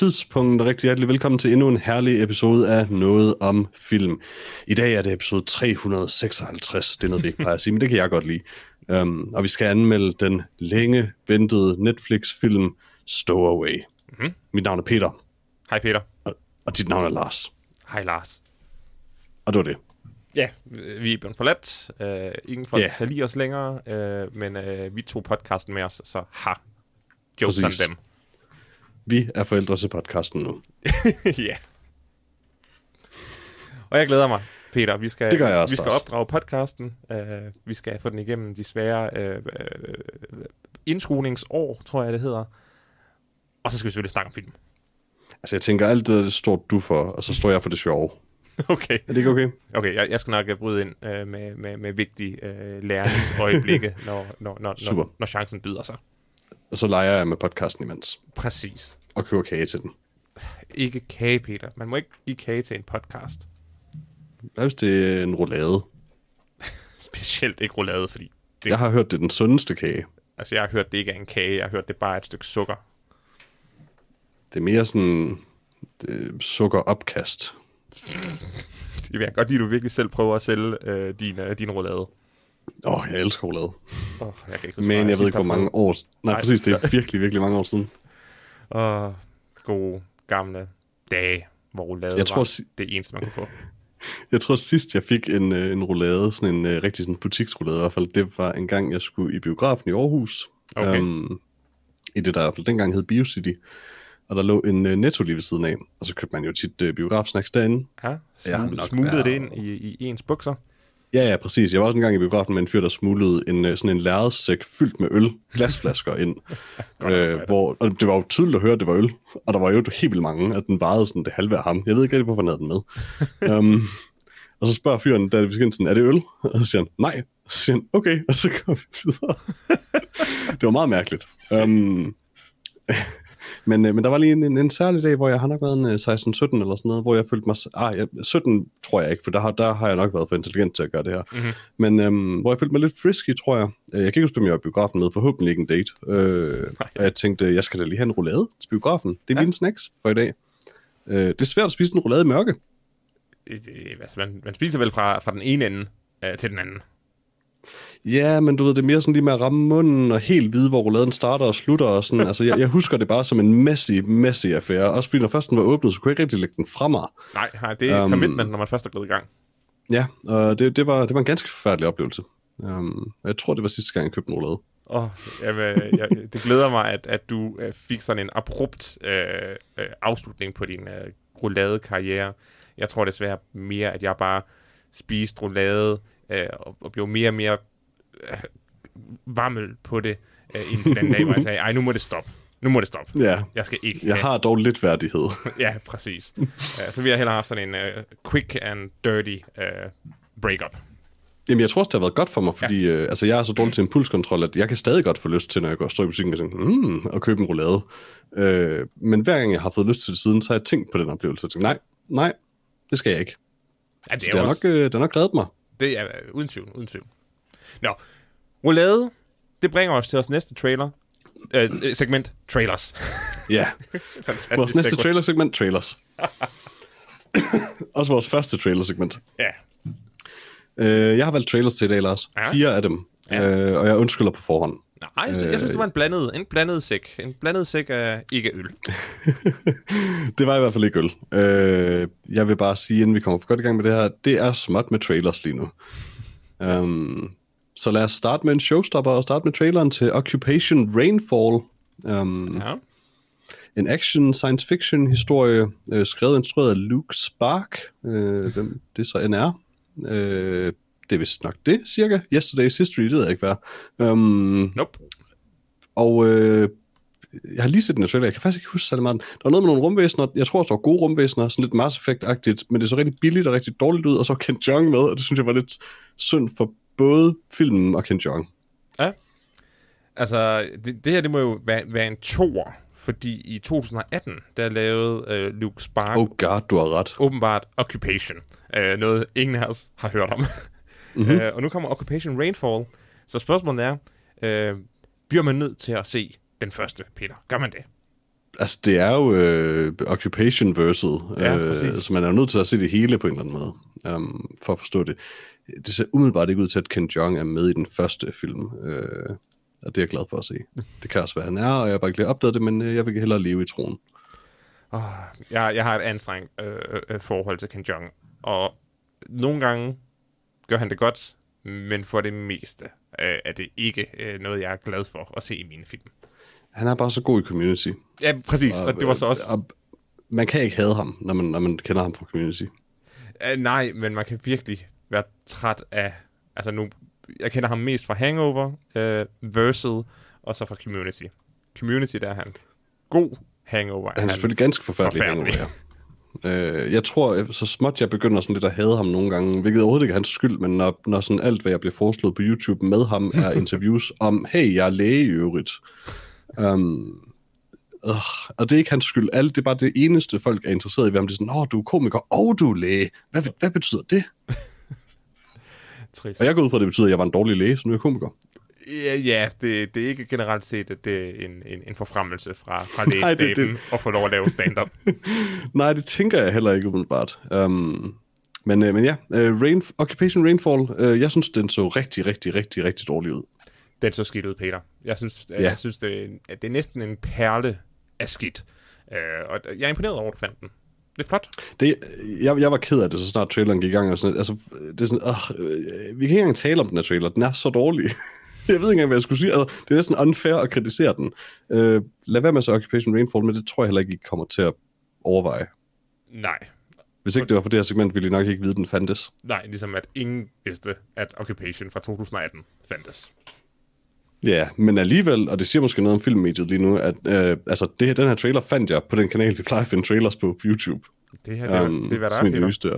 Tidspunkt, og rigtig hjertelig velkommen til endnu en herlig episode af Noget om Film. I dag er det episode 356, det er noget, vi ikke plejer at sige, men det kan jeg godt lide. Um, og vi skal anmelde den længe ventede Netflix-film Stowaway. Mm-hmm. Mit navn er Peter, Hej Peter. og, og dit navn er Lars. Hej Lars. Og det var det. Ja, vi er blevet forladt. Uh, ingen folk yeah. kan lide os længere, uh, men uh, vi tog podcasten med os, så ha. Jokes Præcis. on dem. Vi er forældre til podcasten nu. ja. Og jeg glæder mig, Peter. Vi skal, Det gør jeg også, vi skal Lars. opdrage podcasten. Uh, vi skal få den igennem de svære uh, uh, indskolingsår, tror jeg det hedder. Og så skal vi selvfølgelig snakke om film. Altså jeg tænker, alt det, det står du for, og så står jeg for det sjove. Okay. Er det ikke okay? Okay, jeg, jeg skal nok øh, bryde ind uh, med, med, med vigtige uh, læringsøjeblikke, når, når, når, Super. når, når chancen byder sig. Og så leger jeg med podcasten imens, Præcis. og køber kage til den. Ikke kage, Peter. Man må ikke give kage til en podcast. Hvad hvis det er en roulade? Specielt ikke roulade, fordi det, Jeg har hørt, det er den sundeste kage. altså, jeg har hørt, det ikke er en kage. Jeg har hørt, det bare er et stykke sukker. Det er mere sådan det, sukkeropkast. Det vil jeg godt lide, at du virkelig selv prøver at sælge øh, din, øh, din roulade. Åh, oh, jeg elsker roulade. Oh, jeg kan ikke huske, Men jeg ved sidst ikke, hvor mange år... Nej, Nej, præcis, det er virkelig, virkelig mange år siden. Åh, gode, gamle dage, hvor roulade Jeg tror, var det eneste, man kunne få. Jeg tror sidst, jeg fik en, øh, en roulade, sådan en uh, rigtig sådan butiksroulade i hvert fald, det var en gang, jeg skulle i biografen i Aarhus. Okay. Øhm, I det, der i hvert fald dengang hed BioCity. Og der lå en uh, netto lige ved siden af. Og så købte man jo tit uh, biografsnacks derinde. Ja, smuglede været- det ind i, i ens bukser. Ja, ja, præcis. Jeg var også en gang i biografen med en fyr, der smuglede en, øh, sådan en lærredssæk fyldt med øl, glasflasker ind. øh, hvor, og det var jo tydeligt at høre, at det var øl. Og der var jo helt vildt mange, at den vejede sådan det halve af ham. Jeg ved ikke rigtig, hvorfor han havde den med. um, og så spørger fyren, da vi skal sådan, er det øl? Og så siger han, nej. Og så siger han, okay, og så går vi videre. det var meget mærkeligt. Um, men, øh, men der var lige en, en, en særlig dag, hvor jeg har nok været en øh, 16-17 eller sådan noget, hvor jeg følte mig... Ah, jeg, 17 tror jeg ikke, for der har, der har jeg nok været for intelligent til at gøre det her. Mhm. Men øhm, hvor jeg følte mig lidt frisky, tror jeg. Øh, Jeg kan ikke huske, hvem jeg var i biografen med. Forhåbentlig ikke en date. Øh, og jeg tænkte, jeg skal da lige have en roulade til biografen. Det er Ja. mine snacks for i dag. Øh, det er svært at spise en roulade i mørke. Øh, øh, Altså, man, man spiser vel fra, fra den ene ende øh, til den anden. Ja, men du ved, det er mere sådan lige med at ramme munden og helt vide, hvor rouladen starter og slutter. Og sådan. Altså, jeg, jeg husker det bare som en messy, messy affære. Også fordi når først den var åbnet, så kunne jeg ikke rigtig lægge den fra mig. Nej, nej det er Um, commitment, når man først er gået i gang. Ja, og det, det, var, det var en ganske forfærdelig oplevelse. Um, jeg tror, det var sidste gang, jeg købte en roulade. Oh, jeg, vil- jeg, det glæder mig, at, at du øh, fik sådan en abrupt øh, øh, afslutning på din øh, roulade-karriere. Jeg tror desværre mere, at jeg bare spiste roulade øh, og, og blev mere og mere øh, vammel på det, øh, indtil den dag, hvor jeg sagde, ej, nu må det stoppe. Nu må det stoppe. Ja, Jeg skal ikke jeg have- har dog lidt værdighed. Ja, præcis. uh, så vi har hellere haft sådan en uh, quick and dirty uh, breakup. Jamen, jeg tror også, det har været godt for mig, fordi ja. øh, altså, jeg er så dårlig til impulskontrol, at jeg kan stadig godt få lyst til, når jeg går og står i butikken og tænker, mm, og købe en roulade. Øh, men hver gang jeg har fået lyst til det siden, så har jeg tænkt på den oplevelse, og tænkt, nej, nej, det skal jeg ikke. Ja, det er, det, har også, nok, øh, det har nok reddet mig. det er uden tvivl, uden tvivl. Nå, roulade, det bringer os til vores næste trailer. Øh, øh, segment, trailers. Ja, Fantastisk vores næste segment. trailer-segment, trailers. også vores første trailer-segment. Ja, Øh, jeg har valgt trailers til i dag, Lars. Ja. Fire af dem. Ja. Øh, og jeg undskylder på forhånd. Nej, jeg, synes, jeg synes, det var en blandet, en blandet sæk. En blandet sæk af ikke øl. det var i hvert fald ikke øl. Øh, jeg vil bare sige, inden vi kommer for godt i gang med det her, det er småt med trailers lige nu. Um, så lad os starte med en showstopper og starte med traileren til Occupation Rainfall. Um, ja. En action science fiction historie, øh, skrevet og instrueret af Luke Spark, øh, hvem det så end er. Øh, det er vist nok det, cirka. Yesterday's History, det ved jeg ikke hvad. Um, Nope. og øh, jeg har lige set den trailer, jeg kan faktisk ikke huske særlig meget. Der var noget med nogle rumvæsener, jeg tror der var gode rumvæsener, sådan lidt Mass Effect-agtigt, men det så rigtig billigt og rigtig dårligt ud, og så var Ken Jeong med, og det synes jeg var lidt synd for både filmen og Ken Jeong. Ja. Altså, det, det her, det må jo være, være en toer, fordi i 2018, der lavede øh, Luke Spark Oh god, du har ret. åbenbart Occupation. Øh, noget, ingen af os har hørt om. Mm-hmm. øh, og nu kommer Occupation Rainfall. Så spørgsmålet er, øh, bliver man nødt til at se den første, Peter? Gør man det? Altså, det er jo øh, Occupation verset, Ja, øh, præcis. så man er jo nødt til at se det hele på en eller anden måde, um, for at forstå det. Det ser umiddelbart ikke ud til, at Ken Jeong er med i den første film, øh, og det er jeg glad for at se. Det kan også være, han er, og jeg har bare ikke lige opdaget det, men øh, jeg vil hellere leve i troen. Oh, jeg, jeg har et anstrengt øh, øh, forhold til Ken Jeong, og nogle gange gør han det godt, men for det meste øh, er det ikke øh, noget, jeg er glad for at se i mine film. Han er bare så god i Community. Ja, præcis, og det var så også... Og, man kan ikke hade ham, når man, når man kender ham fra Community. Uh, nej, men man kan virkelig være træt af... Altså nu, jeg kender ham mest fra Hangover, uh, Verset, og så fra Community. Community, der er han god. Hangover Han er selvfølgelig ganske forfærdelig. forfærdelig. Hangover, ja. Øh, jeg tror, så småt jeg begynder sådan lidt at hade ham nogle gange, hvilket overhovedet ikke er hans skyld, men når, når sådan alt, hvad jeg bliver foreslået på YouTube med ham, er interviews om, hey, jeg er læge i øvrigt. Um, øh, og det er ikke hans skyld. Alt, det er bare det eneste, folk er interesseret i ved ham. Det er sådan, åh, du er komiker, og du er læge. Hvad, hvad betyder det? Trist. Og jeg går ud fra, at det betyder, at jeg var en dårlig læge, så nu er jeg komiker. Ja, ja det, det er ikke generelt set, at det er en, en, en forfremmelse fra, fra lægestaben at få lov at lave stand-up. Nej, det tænker jeg heller ikke umiddelbart. Um, men, øh, men ja, uh, Rain, Occupation Rainfall, uh, jeg synes, den så rigtig, rigtig, rigtig, rigtig dårlig ud. Den så skidt ud, Peter. Jeg synes, ja. Ja. jeg synes det, er det er næsten en perle af skidt. Uh, og jeg er imponeret over, at du fandt den. Det er flot. Det, jeg, jeg var ked af det, så snart traileren gik i gang. Og sådan, altså, det er sådan, øh, vi kan ikke engang tale om den her trailer. Den er så dårlig. jeg ved ikke engang, hvad jeg skulle sige. Altså, det er næsten unfair at kritisere den. Øh, lad være med så Occupation Rainfall, men det tror jeg heller ikke, I kommer til at overveje. Nej. Hvis ikke det var for det her segment, ville I nok ikke vide, den fandtes. Nej, ligesom at ingen vidste, at Occupation fra 2018 fandtes. Ja, men alligevel, og det siger måske noget om filmmediet lige nu, at øh, altså, det her, den her trailer fandt jeg på den kanal, vi plejer at finde trailers på, på YouTube. Det her, det, er, Um, det er, hvad der er, Peter. nyeste,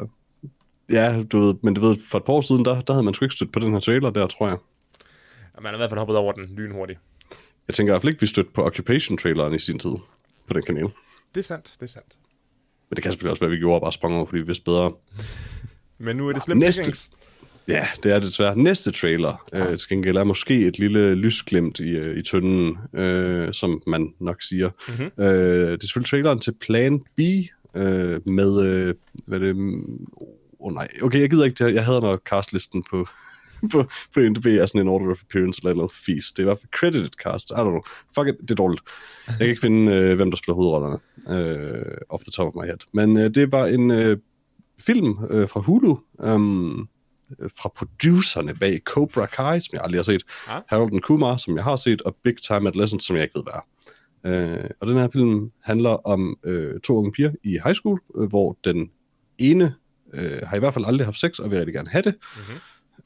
Ja, du ved, men du ved, for et par år siden, der, der havde man sgu ikke stødt på den her trailer der, tror jeg. Man har i hvert fald hoppet over den lynhurtigt. Jeg tænker i hvert fald ikke, vi stødte på Occupation-traileren i sin tid på den kanal. Det er sandt, det er sandt. Men det kan selvfølgelig også være, at vi gjorde og bare sprang over, fordi vi vidste bedre. Men nu er det slemt Næste- pickings. Ja, det er det desværre. Næste trailer, øh, til gengæld er måske et lille lysglimt i, øh, i tønden, øh, som man nok siger. Mm-hmm. Øh, det er selvfølgelig traileren til Plan B, øh, med, øh, hvad er det, åh oh, nej, okay, jeg gider ikke det. Jeg havde nok castlisten på, på, på IMDb er sådan en order of appearance eller noget fis. Det er i hvert fald credited cast, I don't know. Fuck it, det er dårligt. Jeg kan ikke finde, øh, hvem der spiller hovedrollerne, øh, off the top of my head. Men øh, det var en øh, film øh, fra Hulu, um, fra producerne bag Cobra Kai, som jeg aldrig har set, Ah. Harold Kumar, som jeg har set, og Big Time Adolescent, som jeg ikke ved, hvad er. Øh, og den her film handler om øh, to unge piger i high school, øh, hvor den ene øh, har i hvert fald aldrig haft sex, og vil rigtig gerne have det. Mm-hmm.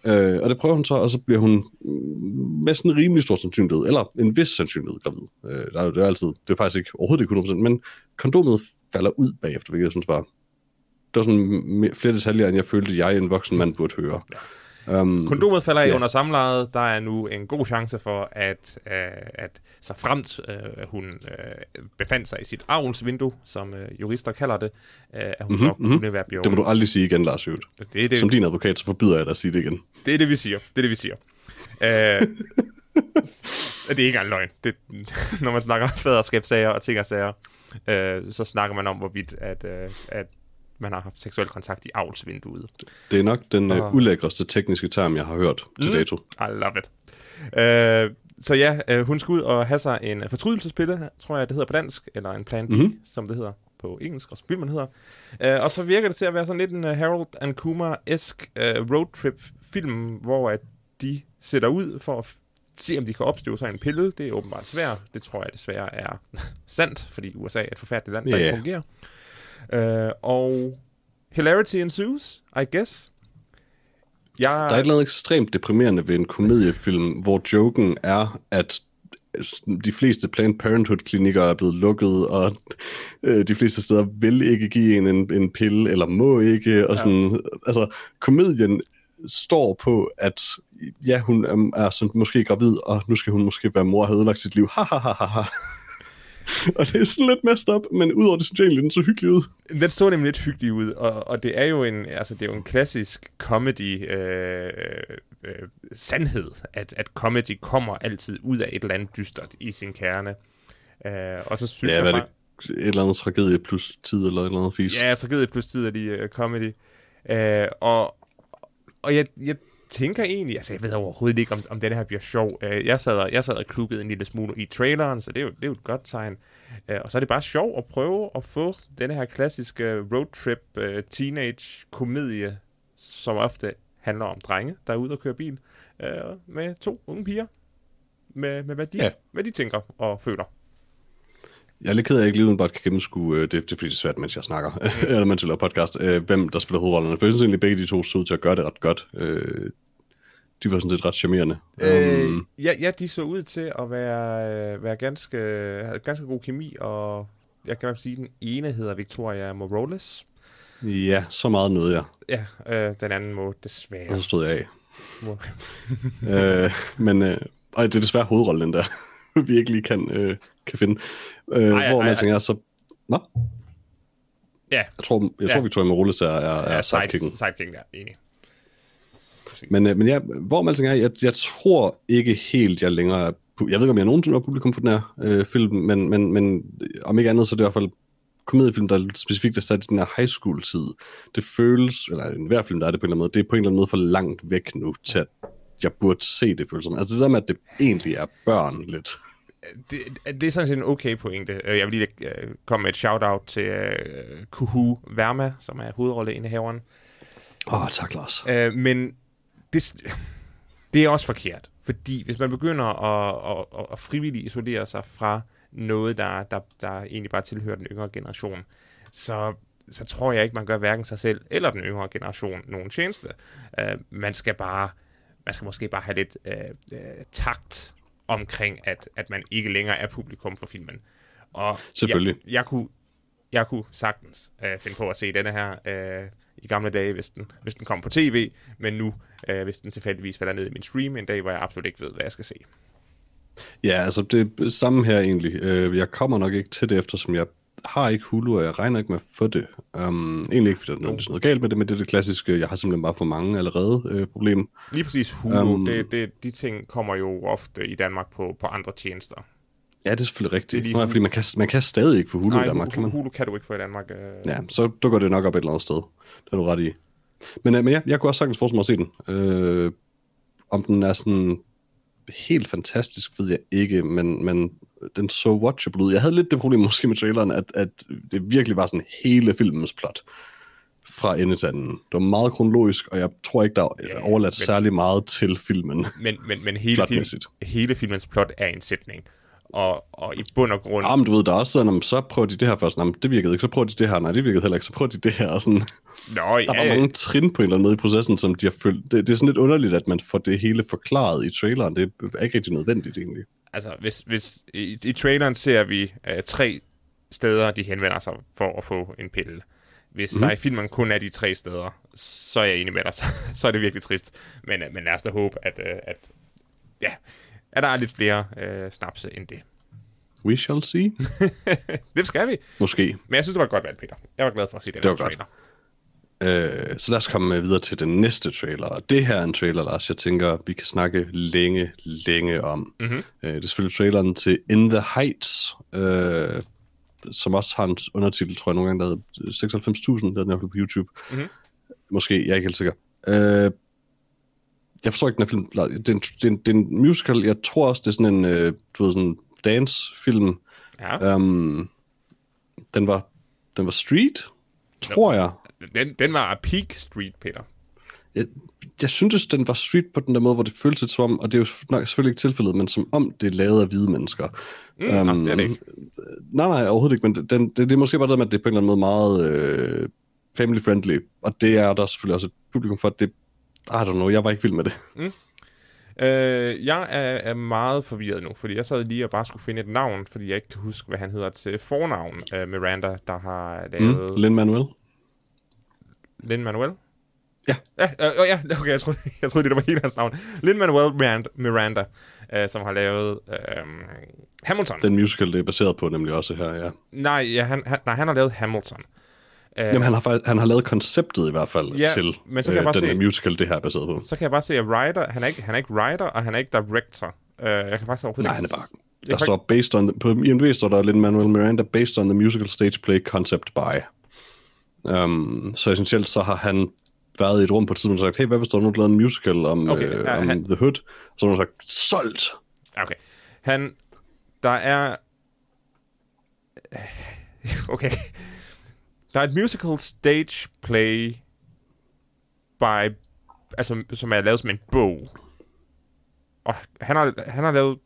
Øh, og det prøver hun så, og så bliver hun mm, med sådan en rimelig stor sandsynlighed, eller en vis sandsynlighed gravid. Øh, der er, jo- det er altid, det er faktisk ikke overhovedet ikke 100%, men kondomet falder ud bagefter, hvilket jeg synes var, det var sådan flere detaljer, end jeg følte, jeg en voksen mand burde høre. Um, Kondomet falder af Ja. under samlejet. Der er nu en god chance for, at, øh, at så fremt øh, hun øh, befandt sig i sit avlsvindue, som øh, jurister kalder det, øh, at hun mm-hmm, så kunne mm-hmm. være blevet... det må du aldrig sige igen, Lars Høvet. det, er det, Som din advokat, så forbyder jeg dig at sige det igen. det er det, vi siger. Det er det, vi siger. Øh, det er ikke engang løgn. Det, når man snakker faderskabssager og ting og sager, øh, så snakker man om, hvorvidt at, øh, at man har haft seksuel kontakt i avlsvinduet. Det er nok den Ah. uh, ulækreste tekniske term, jeg har hørt til Mm. dato. I love it. Øh, så ja, øh, hun skal ud og have sig en fortrydelsespille, tror jeg, det hedder på dansk, eller en plan B, mm-hmm. som det hedder på engelsk, og som filmen hedder. Øh, og så virker det til at være sådan lidt en uh, Harold and Kumar-esk uh, roadtrip-film, hvor at de sætter ud for at se, om de kan opstøve sig en pille. Det er åbenbart svært. Det tror jeg desværre er sandt, fordi USA er et forfærdeligt land, der Ja. ikke fungerer. Øh, og hilarity ensues, I guess. Jeg... Der er et eller andet ekstremt deprimerende ved en komediefilm, hvor joken er, at de fleste Planned Parenthood-klinikker er blevet lukket, og øh, de fleste steder vil ikke give en en, en pille, eller må ikke, og sådan, altså, komedien står på, at ja, hun øhm, er sådan, måske gravid, og nu skal hun måske være mor og have ødelagt sit liv. Ha, ha, ha, ha. og det er sådan lidt messed up, men udover det synes jeg egentlig, den så hyggelig ud. Den så nemlig lidt hyggelig ud, og, og det er jo en, altså det er jo en klassisk comedy øh, øh, sandhed, at, at comedy kommer altid ud af et eller andet dystert i sin kerne. Øh, og så synes Ja, jeg er bare, det? Et eller andet tragedie plus tid, eller et eller andet fis. Ja, tragedie plus tid er de uh, comedy. Uh, og og jeg, jeg tænker egentlig, altså jeg ved overhovedet ikke, om, om den her bliver sjov. Uh, jeg, sad og, jeg sad og klukkede en lille smule i traileren, så det er jo, det er jo et godt tegn. Uh, og så er det bare sjov at prøve at få den her klassiske roadtrip uh, teenage komedie, som ofte handler om drenge, der er ude og køre bil, med to unge piger, med, med hvad, de, Ja. hvad de tænker og føler. Jeg er lidt ked af, at jeg ikke lige udenbart kan gennemskue, øh, det, det er fordi det er svært, mens jeg snakker, eller mens jeg laver podcast, øh, hvem der spiller hovedrollerne. For jeg synes egentlig, begge de to så ud til at gøre det ret godt. De var sådan set ret charmerende. Øh, Um, ja, ja, de så ud til at være, øh, være ganske, ganske god kemi, og jeg kan sige, at den ene hedder Victoria Morales. ja, så meget nåede jeg, Ja, øh, den anden må og desværre... så stod jeg af. Øh, men øh, ej, det er desværre hovedrollen, den der, vi ikke lige kan, øh, kan finde. Øh, Ej, hvor ej, man tænker, så... Nå? ja, Jeg tror, jeg Ja. tror Victoria Morales er, er, er ja sidekicken. side, sidekick der, enig. Men, øh, men ja, hvor man tænker, jeg, jeg tror ikke helt, jeg længere er... Jeg ved ikke, om jeg nogensinde var publikum for den her øh, film, men, men, men øh, om ikke andet, så er det i hvert fald komediefilm, der specifikt er sat i den her high school tid. Det føles, eller en hver film, der er det på en eller anden måde, det er på en eller anden måde for langt væk nu til, at jeg burde se det føles som. Altså det der med, at det egentlig er børn lidt. Det, det er sådan set en okay pointe. Øh, Jeg vil lige komme med et shout-out til Kuhu Verma, som er hovedrolleindehaveren. Åh, oh, tak Lars. Men det, det er også forkert, fordi hvis man begynder at, at, at, at frivilligt isolere sig fra noget, der, der, der egentlig bare tilhører den yngre generation, så, så tror jeg ikke, man gør hverken sig selv eller den yngre generation nogen tjeneste. Uh, man skal bare, man skal måske bare have lidt uh, uh, takt omkring, at, at man ikke længere er publikum for filmen. Og Selvfølgelig. Jeg, jeg, kunne, jeg kunne sagtens uh, finde på at se denne her uh, i gamle dage, hvis den, hvis den kom på tv, men nu, uh, hvis den tilfældigvis falder ned i min stream en dag, hvor jeg absolut ikke ved, hvad jeg skal se. Ja, altså det er samme her egentlig. Øh, Jeg kommer nok ikke til det, eftersom jeg har ikke Hulu, og jeg regner ikke med at få det. Um, egentlig ikke, fordi der er noget, noget galt med det, men det er det klassiske, jeg har simpelthen bare for mange allerede øh, problem. Lige præcis Hulu, um, det, det, de ting kommer jo ofte i Danmark på, på andre tjenester. Ja, det er selvfølgelig rigtigt. Det er er fordi man kan, man kan stadig ikke få Hulu Nej, i Danmark, kan Hulu? Hulu kan du ikke få i Danmark. Øh. Ja, så dukker det nok op et eller andet sted. Det er du ret i. Men, øh, men ja, jeg kunne også sagtens forestille mig at se den. Øh, om den er sådan helt fantastisk, ved jeg ikke, men, men den så watchable ud. Jeg havde lidt det problem måske med traileren, at, at det virkelig var sådan hele filmens plot fra ende til anden. Det var meget kronologisk, og jeg tror ikke, der er Ja, overladt men- særlig meget til filmen. Men, men, men hele, film, hele filmens plot er en sætning. Og, og i bund og grund... Ja, men du ved, der er også sådan, om så prøver de det her først, nej, men det virkede ikke, så prøver de det her, nej, det virkede heller ikke, så prøver de det her, og sådan. Nå, Der ja, var mange trin på en eller anden måde i processen, som de har følt. Det, det er sådan lidt underligt, at man får det hele forklaret i traileren. Det er ikke rigtig nødvendigt, egentlig. altså hvis, hvis i, i traileren ser vi øh, tre steder, de henvender sig for at få en pille. Hvis mm. der i filmen kun er de tre steder, så er jeg enig med dig, så, så er det virkelig trist. Men, øh, men lad os da håbe, at, øh, at, ja, at der er lidt flere øh, snapse end det. We shall see. Det skal vi. Måske. Men jeg synes, det var et godt valg, Peter. Jeg var glad for at se den Det var godt. trailer. Øh, så lad os komme videre til den næste trailer. Og det her er en trailer, Lars, jeg tænker, vi kan snakke længe, længe om. Mm-hmm. Øh, det er selvfølgelig traileren til In the Heights, øh, som også har en undertitel, tror jeg, nogle gange, der hedder 96.000, der er den på YouTube. Mhm. Måske, jeg er ikke helt sikker. Øh, jeg forstår ikke den her film. Det er, en, det, er en, det er en musical. Jeg tror også, det er sådan en, øh, du ved, sådan dance-film. Ja. Um, den var den var street, tror jeg. Den, den var Peak Street, Peter. jeg. Jeg syntes, den var street på den der måde, hvor det føltes lidt som om, og det er jo nok selvfølgelig ikke tilfældet, men som om det er lavet af hvide mennesker. Mm, um, nej, det er det ikke. Nej, nej, overhovedet ikke, men den, det, det er måske bare det med, at det er på en eller anden måde meget øh, family-friendly, og det er der selvfølgelig også et publikum for, at det, I don't know, jeg var ikke vild med det. Øh, jeg er, er meget forvirret nu, fordi jeg sad lige og bare skulle finde et navn, fordi jeg ikke kan huske, hvad han hedder til fornavn. Øh, Miranda, der har lavet... Mm, Lin-Manuel? Lin-Manuel? Ja. Ja, øh, øh, ja okay, jeg troede, jeg troede, det var hele hans navn. Lin-Manuel Miranda, Miranda øh, som har lavet øh, Hamilton. Den musical, det er baseret på nemlig også her, ja. Nej, ja, han, han, nej, han har lavet Hamilton. Øh, Jamen, han har, faktisk, han har lavet konceptet i hvert fald Ja, til men så kan jeg bare den se- her musical, det her er baseret på. Så kan jeg bare se, at writer, han er ikke, han er ikke writer, og han er ikke director. Øh, jeg kan faktisk overhovedet Nej, ikke... han er bare... Der står based on... The, på IMDb står der Lin-Manuel Miranda, based on the musical stage play concept by. Um, så essentielt så har han været i et rum på et tidspunkt og sagt, hey, hvad hvis der nu lavet en musical om, okay, øh, ja, om han- The Hood? Så har han sagt, solgt! Okay. Han... Der er... Okay. Der er et musical stage play by... Altså, som er lavet som en bog. Og han har, han har lavet...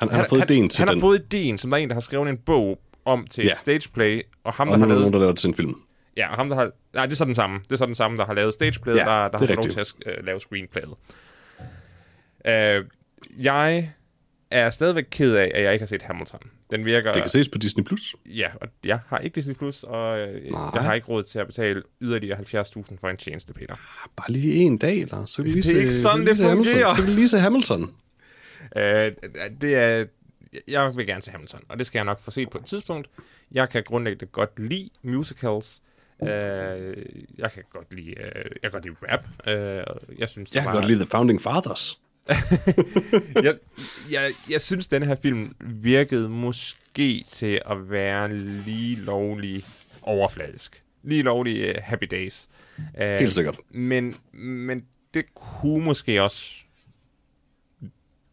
Han, han har fået ideen til han den, har fået ideen, som der er en, der har skrevet en bog om til Ja. et stage play, og ham, og der har lavet... nogen, der laver det til en film. Ja, og ham, der har... Nej, det er så den samme. Det er så den samme, der har lavet stageplayet, Ja, der, der har fået lov til at uh, lave screenplayet. Uh, jeg er stadigvæk ked af, at jeg ikke har set Hamilton. Den virker... Det kan ses på Disney+. Plus. Ja, og jeg har ikke Disney+, Plus, og øh, Nej. jeg har ikke råd til at betale yderligere 70.000 for en tjeneste, Peter. Bare lige en dag, eller? Så kan vi lige Det er se, ikke så sådan, det se Hamilton. fungerer. Så kan vi lige se Hamilton. Uh, det er... Jeg vil gerne se Hamilton, og det skal jeg nok få set på et tidspunkt. Jeg kan grundlæggende godt lide musicals. Uh, jeg kan godt lide, uh, jeg kan godt lide rap. Uh, jeg synes, Jeg kan var- godt lide The Founding Fathers. jeg, jeg, jeg synes, denne her film virkede måske til at være lige lovlig overfladisk. Lige lovlig uh, Happy Days. Uh, Helt sikkert. Men, men det kunne måske også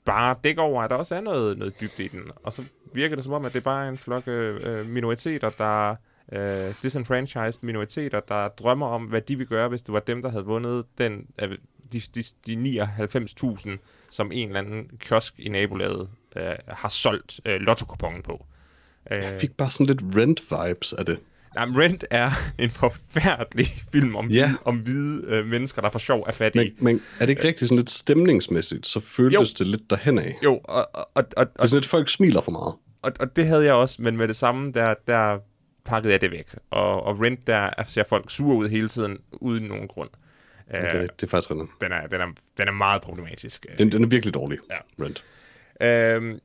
bare dække over, at der også er noget, noget dybde i den. Og så virker det som om, at det bare er en flok øh, minoriteter, der øh, disenfranchised minoriteter, der drømmer om, hvad de ville gøre, hvis det var dem, der havde vundet den, øh, de, de, de 99.000, som en eller anden kiosk i nabolaget øh, har solgt øh, lotto på. Øh, Jeg fik bare sådan lidt Rent-vibes af det. Nej, Rent er en forfærdelig film om, Ja. om hvide øh, mennesker, der får sjov af fattige. Men, men er det ikke rigtigt sådan lidt stemningsmæssigt, så føltes Jo. det lidt derhen af. Jo, og, og, og, og, Det er sådan lidt, folk smiler for meget. og, og det havde jeg også, men med det samme, der, der pakkede jeg det væk. Og, og Rent, der ser folk sure ud hele tiden, uden nogen grund. Det, Øh, det, det er faktisk rigtigt. den, er, den, er, den er meget problematisk. Den, den er virkelig dårlig, Ja. Rent. Øhm,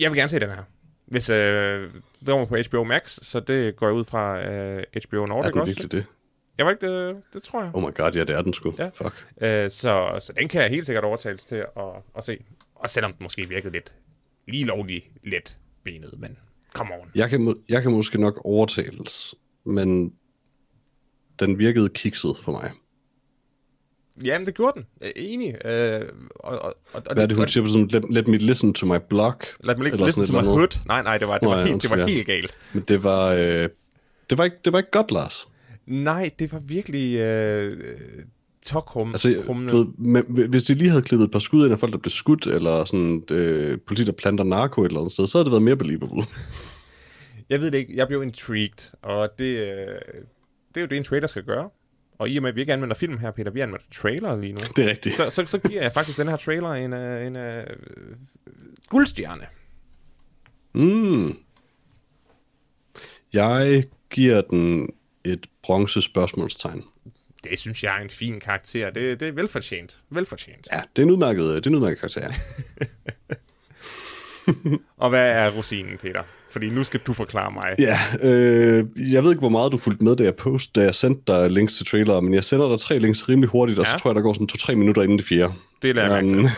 jeg vil gerne se den her. Hvis øh, den kommer på HBO Max, så det går jeg ud fra øh, HBO Er Nordic den også. virkelig det? Jeg var ikke det, det tror jeg. Oh my god, ja, det er den sgu. Ja. Fuck. Øh, så, så den kan jeg helt sikkert overtales til at, at se. Og selvom den måske virkede lidt lige lovlig let benet, men come on. Jeg kan, jeg kan måske nok overtales, men den virkede kikset for mig. Jamen, det gjorde den. Enig. Øh, og, og, og, Hvad er det, hun og, siger på sådan, let, let me listen to my blog? Ikke Eller listen to my hood. Nej, nej, det var, det var, ja, helt, det var ja. helt galt. Men det var, øh, det var, ikke, det var ikke godt, Lars. Nej, det var virkelig øh, tokrum. Altså, du ved, med, hvis de lige havde klippet et par skud ind af folk, der blev skudt, eller sådan øh, politi, der planter narko et eller andet sted, så havde det været mere believable. Jeg ved det ikke. Jeg blev intrigued, og det, øh, det er jo det, en trailer skal gøre. Og i og med, at vi ikke anvender film her, Peter, vi anvender trailer lige nu. Det er rigtigt. så, så, så giver jeg faktisk den her trailer en, uh, en uh, guldstjerne. Mm. Jeg giver den et bronze spørgsmålstegn. Det synes jeg er en fin karakter. Det, det er velfortjent. Velfortjent. Ja, det er en udmærket, det er en udmærket karakter. Og hvad er rosinen, Peter? Fordi nu skal du forklare mig. Ja, øh, jeg ved ikke, hvor meget du fulgte med, da jeg post, da jeg sendte dig links til trailer, men jeg sender dig tre links rimelig hurtigt, og Ja. så tror jeg, der går sådan to-tre minutter inden det fjerde. Det lader jeg til.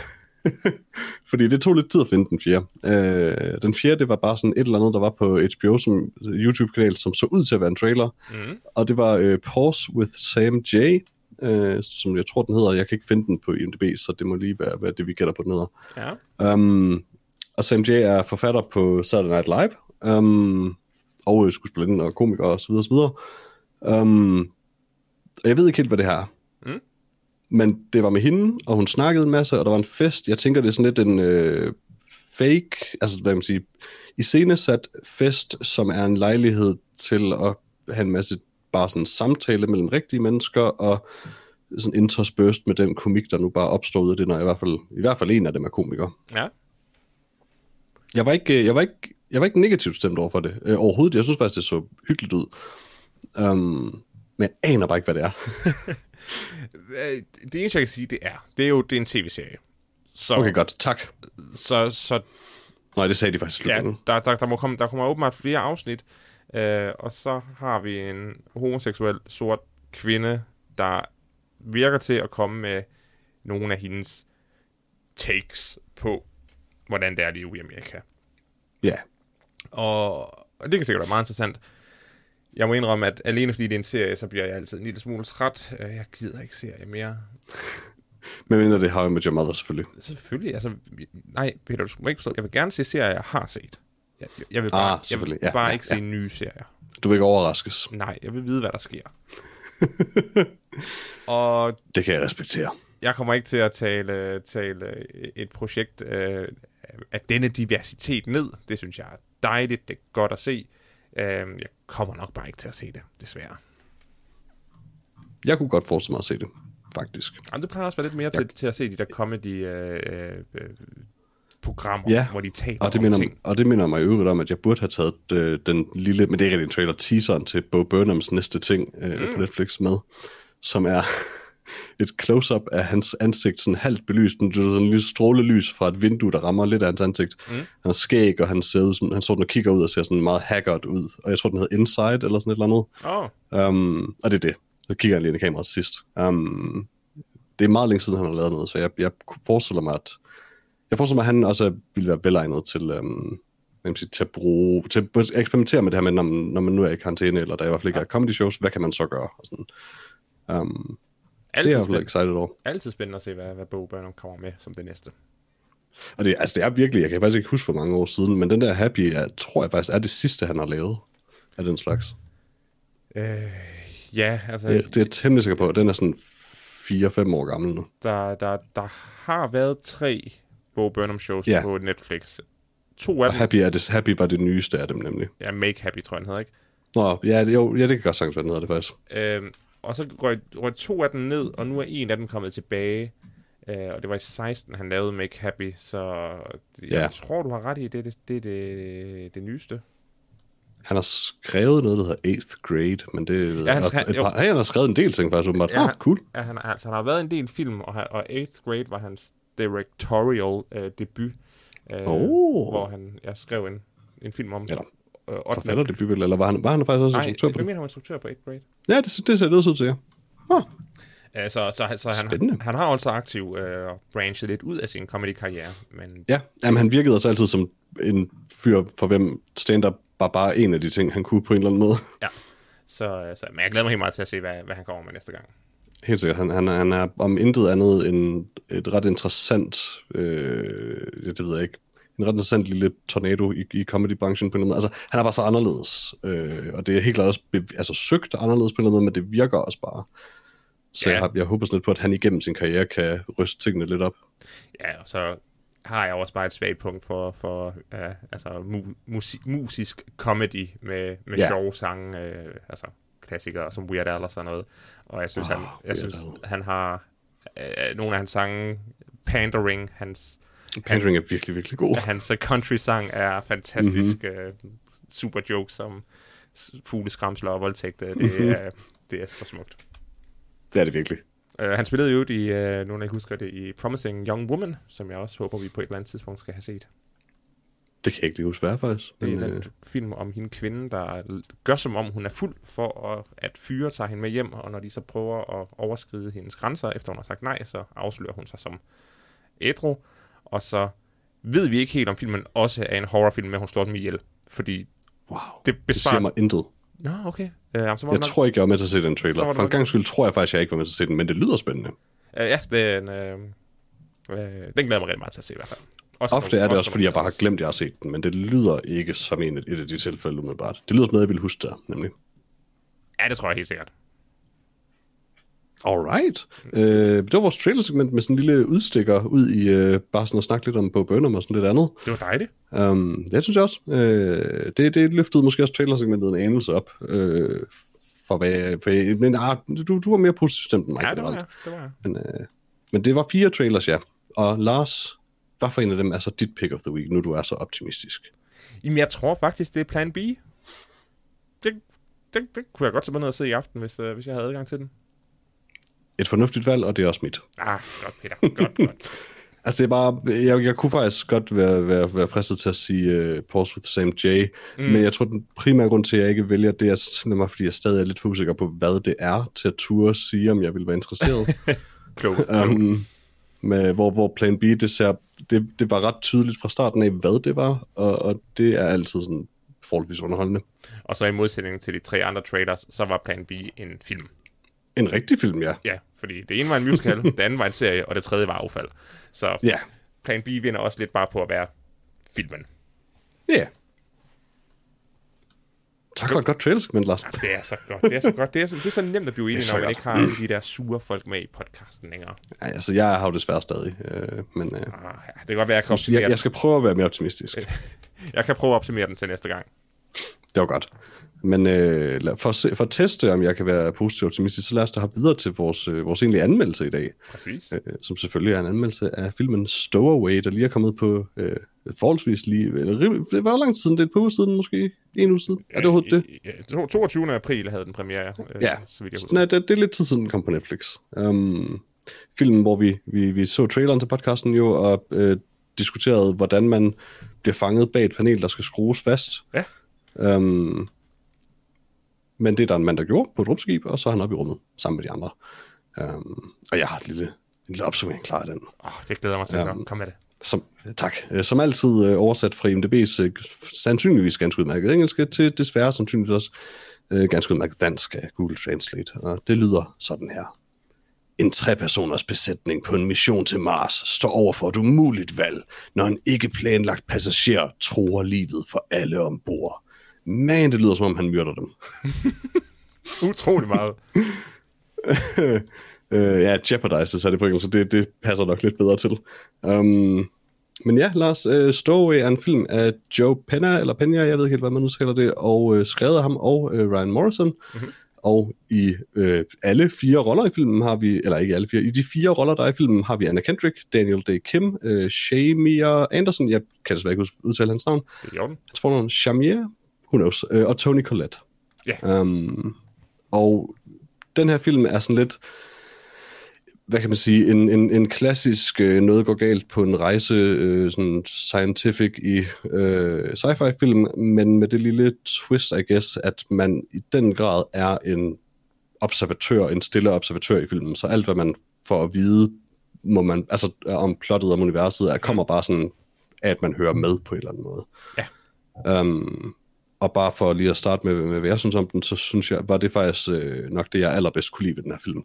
Fordi det tog lidt tid at finde den fjerde. Øh, den fjerde, det var bare sådan et eller andet, der var på HBO som YouTube-kanal, som så ud til at være en trailer. Mm. Og det var øh, Pause with Sam J, øh, som jeg tror, den hedder. Jeg kan ikke finde den på IMDb, så det må lige være, være det, vi gætter på, den hedder. Ja. Um, og Sam J er forfatter på Saturday Night Live, um, og øh, skuespillerinde og komiker og så videre, så videre. Um, og jeg ved ikke helt, hvad det her er. Mm. Men det var med hende, og hun snakkede en masse, og der var en fest. Jeg tænker, det er sådan lidt en øh, fake, altså hvad man siger, iscenesat fest, som er en lejlighed til at have en masse bare sådan samtale mellem rigtige mennesker, og sådan interspersed med den komik, der nu bare opstår ud af det, når i hvert fald, i hvert fald en af dem er komiker. Ja. Jeg var ikke, jeg var ikke, jeg var ikke negativt stemt over for det øh, overhovedet. Jeg synes faktisk, det så hyggeligt ud. Um, Men jeg aner bare ikke, hvad det er. Det eneste, jeg kan sige, det er, det er jo det er en tv-serie. Så, Okay, godt. Tak. så, så Nej, det sagde de faktisk ja, der, der, der, må komme, der kommer åbenbart flere afsnit, øh, og så har vi en homoseksuel sort kvinde, der virker til at komme med nogle af hendes takes på, hvordan det er leve i Amerika. Ja. Og, og det kan sikkert være meget interessant. Jeg må indrømme, at alene fordi det er en serie, så bliver jeg altid en lille smule træt. Øh, Jeg gider ikke serie mere. Men mindre det har med Your Mother, selvfølgelig. Selvfølgelig, altså... Nej, Peter, du skal ikke forstå. Jeg vil gerne se serier, jeg har set. Jeg, jeg vil bare, Ah, jeg vil. Ja, bare ja, ikke ja. se nye serier. Du vil ikke overraskes. Nej, jeg vil vide, hvad der sker. og Det kan jeg respektere. jeg kommer ikke til at tale, tale et projekt øh, af denne diversitet ned. Det synes jeg dejligt, det er godt at se. Øh, jeg kommer nok bare ikke til at se det, desværre. Jeg kunne godt forestille mig at se det, faktisk. Jamen, det plejer også at være lidt mere til, til at se de der comedy øh, øh, øh, programmer, Ja, hvor de taler Og det, om minder, ting. og det minder mig i øvrigt om, at jeg burde have taget øh, den lille, men det er en trailer, teaseren til Bo Burnhams næste ting øh, mm. på Netflix med, som er et close-up af hans ansigt, sådan halvt belyst, det er sådan en lille strålelys fra et vindue, der rammer lidt af hans ansigt. Mm. Han har skæg, og han ser ud som, han står og kigger ud og ser sådan meget haggard ud, og jeg tror, den hedder Inside, eller sådan et eller andet. Åh, oh, Um, og det er det. Så kigger han lige ind i kameraet til sidst. Um, det er meget længe siden, han har lavet noget, så jeg, jeg forestiller mig, at jeg forestiller mig, at han også ville være velegnet til, man sige, til at bruge, til at eksperimentere med det her med, når, man- når man nu er i karantæne, eller der i hvert fald ikke er comedy shows, hvad kan man så gøre? Og sådan. Um, det er altid, jeg spændende, excited over. altid spændende at se, hvad, hvad Bo Burnham kommer med som det næste. Og det, altså, det er virkelig, jeg kan faktisk ikke huske, hvor mange år siden, men den der Happy, er, tror jeg faktisk er det sidste, han har lavet af den slags. Øh, ja, altså, Det, det er jeg temmelig sikker på. Den er sådan 4-5 år gammel nu. der, der, der har været tre Bo Burnham shows Ja. på Netflix. To af Og dem, Happy, er det, Happy var det nyeste af dem nemlig. ja, Make Happy, tror jeg, den hedder, ikke? Nå, ja, det, jo, ja, det kan godt sagtens være, den hedder det faktisk. Øhm, og så røg, røg to af dem ned, og nu er en af dem kommet tilbage. Øh, og det var i 16, han lavede Make Happy, så det, Ja. jeg tror, du har ret i, det er det, det, det, det nyeste. Han har skrevet noget, der hedder 8th grade, men det Ja, han er skrev- et par, han har skrevet en del ting faktisk, åbenbart. Ja, han- ah, cool. Ja, han, altså, han har været en del film, og, han- og 8th Grade var hans directorial øh, debut, øh, Oh. hvor han jeg skrev en, en film om Eller øh, 8. Forfatter det vel, eller var han, var han faktisk også Nej, instruktør på jeg det? mener, han var instruktør på 8th Grade. Ja, det, det ser det ud til, ja. Ah, Øh, så så, så han, Spændende. han har også aktiv øh, branchet lidt ud af sin comedy-karriere, men ja, jamen, han virkede også altid som en fyr, for hvem stand-up var bare en af de ting, han kunne på en eller anden måde. ja. Så, så, men jeg glæder mig helt meget til at se, hvad, hvad han kommer med næste gang. Helt sikkert. Han, han, han er om intet andet end et ret interessant, øh, det ved jeg ikke, en ret interessant lille tornado i, i comedybranchen på en eller anden måde. Altså, han er bare så anderledes, øh, og det er helt klart også be, altså, søgt anderledes på en eller anden måde, men det virker også bare. Så Ja. jeg, har, jeg håber sådan lidt på, at han igennem sin karriere kan ryste tingene lidt op. Ja, og så har jeg også bare et svagt punkt for, for uh, altså, mu- musi- musisk comedy med, med Ja. sjove sange, øh, altså klassikere som Weird Al og sådan noget. Og jeg synes, oh, han, jeg synes han har øh, nogle af hans sange, Pandering, hans, Pandering er virkelig, virkelig god. hans øh, country-sang er fantastisk. Mhm. Mm-hmm. Øh, super jokes som fugleskramsler og voldtægt. øh, Det, Mhm. er, det er så smukt. Det er det virkelig. Uh, han spillede jo i, uh, nogle af jer husker det, i Promising Young Woman, som jeg også håber, vi på et eller andet tidspunkt skal have set. Det kan jeg ikke huske, er faktisk. Det er Men, den film om hende kvinde, der gør som om hun er fuld for at, at fyre tager hende med hjem, og når de så prøver at overskride hendes grænser, efter hun har sagt nej, så afslører hun sig som ædru, og så ved vi ikke helt, om filmen også er en horrorfilm, men hun slår dem ihjel, fordi wow, det det besvarer... siger mig intet. Nå, okay. Uh, så må Jeg nok... tror ikke, jeg var med til at se den Så trailer. For en nok- gang skyld tror jeg faktisk, jeg ikke var med til at se den, men det lyder spændende. Uh, ja, det er en, uh, uh, den glæder jeg mig rigtig meget til at se i hvert fald. Også Ofte er det også, fordi jeg bare har glemt, at jeg har set den, men det lyder ikke som en et af de tilfælde umiddelbart. Det lyder som noget, jeg ville huske der, nemlig. Ja, det tror jeg helt sikkert. Alright. Øh, det var vores trailersegment med sådan en lille udstikker ud i øh, bare sådan at snakke lidt om Bo Burnham og sådan lidt andet. Det var dejligt. Um, det synes jeg også. Øh, det, det løftede måske også trailersegmentet en anelse op. Øh, for hvad, for, men ah, du, du var mere positiv stemt end mig. Ja, det var jeg. Det var jeg. Men, øh, men det var fire trailers, ja. Og Lars, hvad for en af dem er så dit pick of the week, nu du er så optimistisk? Jamen, jeg tror faktisk, det er plan B. Det, det det, kunne jeg godt tage ned og se i aften, hvis, uh, hvis jeg havde adgang til den. Et fornuftigt valg, og det er også mit. Ah, godt, Peter. Godt, godt. Altså, det er bare... Jeg, jeg kunne faktisk godt være, være, være fristet til at sige uh, Pause with Sam J, mm. men jeg tror, den primære grund til, at jeg ikke vælger, det er simpelthen fordi jeg stadig er lidt for usikker på, hvad det er til at ture sige, om jeg vil være interesseret. Klog. klog. um, med, hvor, hvor Plan B, det, ser, det, det var ret tydeligt fra starten af, hvad det var, og, og det er altid sådan forholdsvis underholdende. Og så i modsætning til de tre andre trailers, så var Plan B en film. En rigtig film, ja. Ja, fordi det ene var en musical, det andet var en serie, og det tredje var affald. Så Ja, Plan B vinder også lidt bare på at være filmen. ja. Tak for et godt trailersegment, Lars. Ja, det er så godt. Det er så godt. Det er så, det er så nemt at blive enig, når man godt. ikke har alle de der sure folk med i podcasten længere. Ej, altså, jeg har jo desværre stadig, øh, men øh, Ah, ja, det kan godt være, jeg kan optimere jeg, jeg skal prøve at være mere optimistisk. jeg kan prøve at optimere den til næste gang. Det var godt. Men øh, for, at se, for at teste, om jeg kan være positiv optimistisk, så lad os da hoppe videre til vores, øh, vores egentlige anmeldelse i dag. Præcis. Øh, som selvfølgelig er en anmeldelse af filmen Stowaway, der lige er kommet på øh, forholdsvis lige... Eller, det var jo lang tid siden, det er et par uger siden måske? En uge siden? Er det overhovedet det? Ja, to- 22. april havde den premiere, øh, Ja, så vidt jeg husker. Nej, det, det er lidt tid siden, den kom på Netflix. Um, filmen, hvor vi, vi, vi så traileren til podcasten jo, og øh, diskuterede, hvordan man bliver fanget bag et panel, der skal skrues fast. Ja. Um, men det er der en mand, der gjorde på et rumskib, og så er han oppe i rummet sammen med de andre. Um, og jeg har et lille, en lille opsummering klar af den. Oh, det glæder mig til. Um, Kom med det. Som, tak. Øh, Som altid øh, oversat fra IMDb's øh, sandsynligvis ganske udmærket engelske til desværre sandsynligvis også øh, ganske udmærket dansk af Google Translate. Og det lyder sådan her. En trepersoners besætning på en mission til Mars står over for et umuligt valg, når en ikke planlagt passager tror livet for alle ombord. Men det lyder som om han myrder dem. Utrolig meget. Øh, ja, jeopardizes er det på engelsk, så det, det passer nok lidt bedre til. Um, men ja, Lars, uh, Stowaway er en film af Joe Penna, eller Pena, jeg ved ikke helt, hvad man nu kalder det, og uh, skrevet af ham og uh, Ryan Morrison. Mm-hmm. Og i øh, alle fire roller i filmen har vi, eller ikke alle fire, i de fire roller, der er i filmen, har vi Anna Kendrick, Daniel Day Kim, øh, Shamia Anderson, jeg kan desværre ikke ud- udtale hans navn, orden. hans fornavn Shamia, who knows, øh, og Tony Collette. Ja. Um, og den her film er sådan lidt, hvad kan man sige, en, en, en klassisk øh, noget går galt på en rejse, øh, sådan scientific i øh, sci-fi film, men med det lille twist, I guess, at man i den grad er en observatør, en stille observatør i filmen, så alt hvad man får at vide, må man, altså om plottet om universet, er, kommer bare sådan af, at man hører med på en eller anden måde. Ja. Um, og bare for lige at starte med, med, hvad jeg synes om den, så synes jeg, var det faktisk øh, nok det, jeg allerbedst kunne lide ved den her film.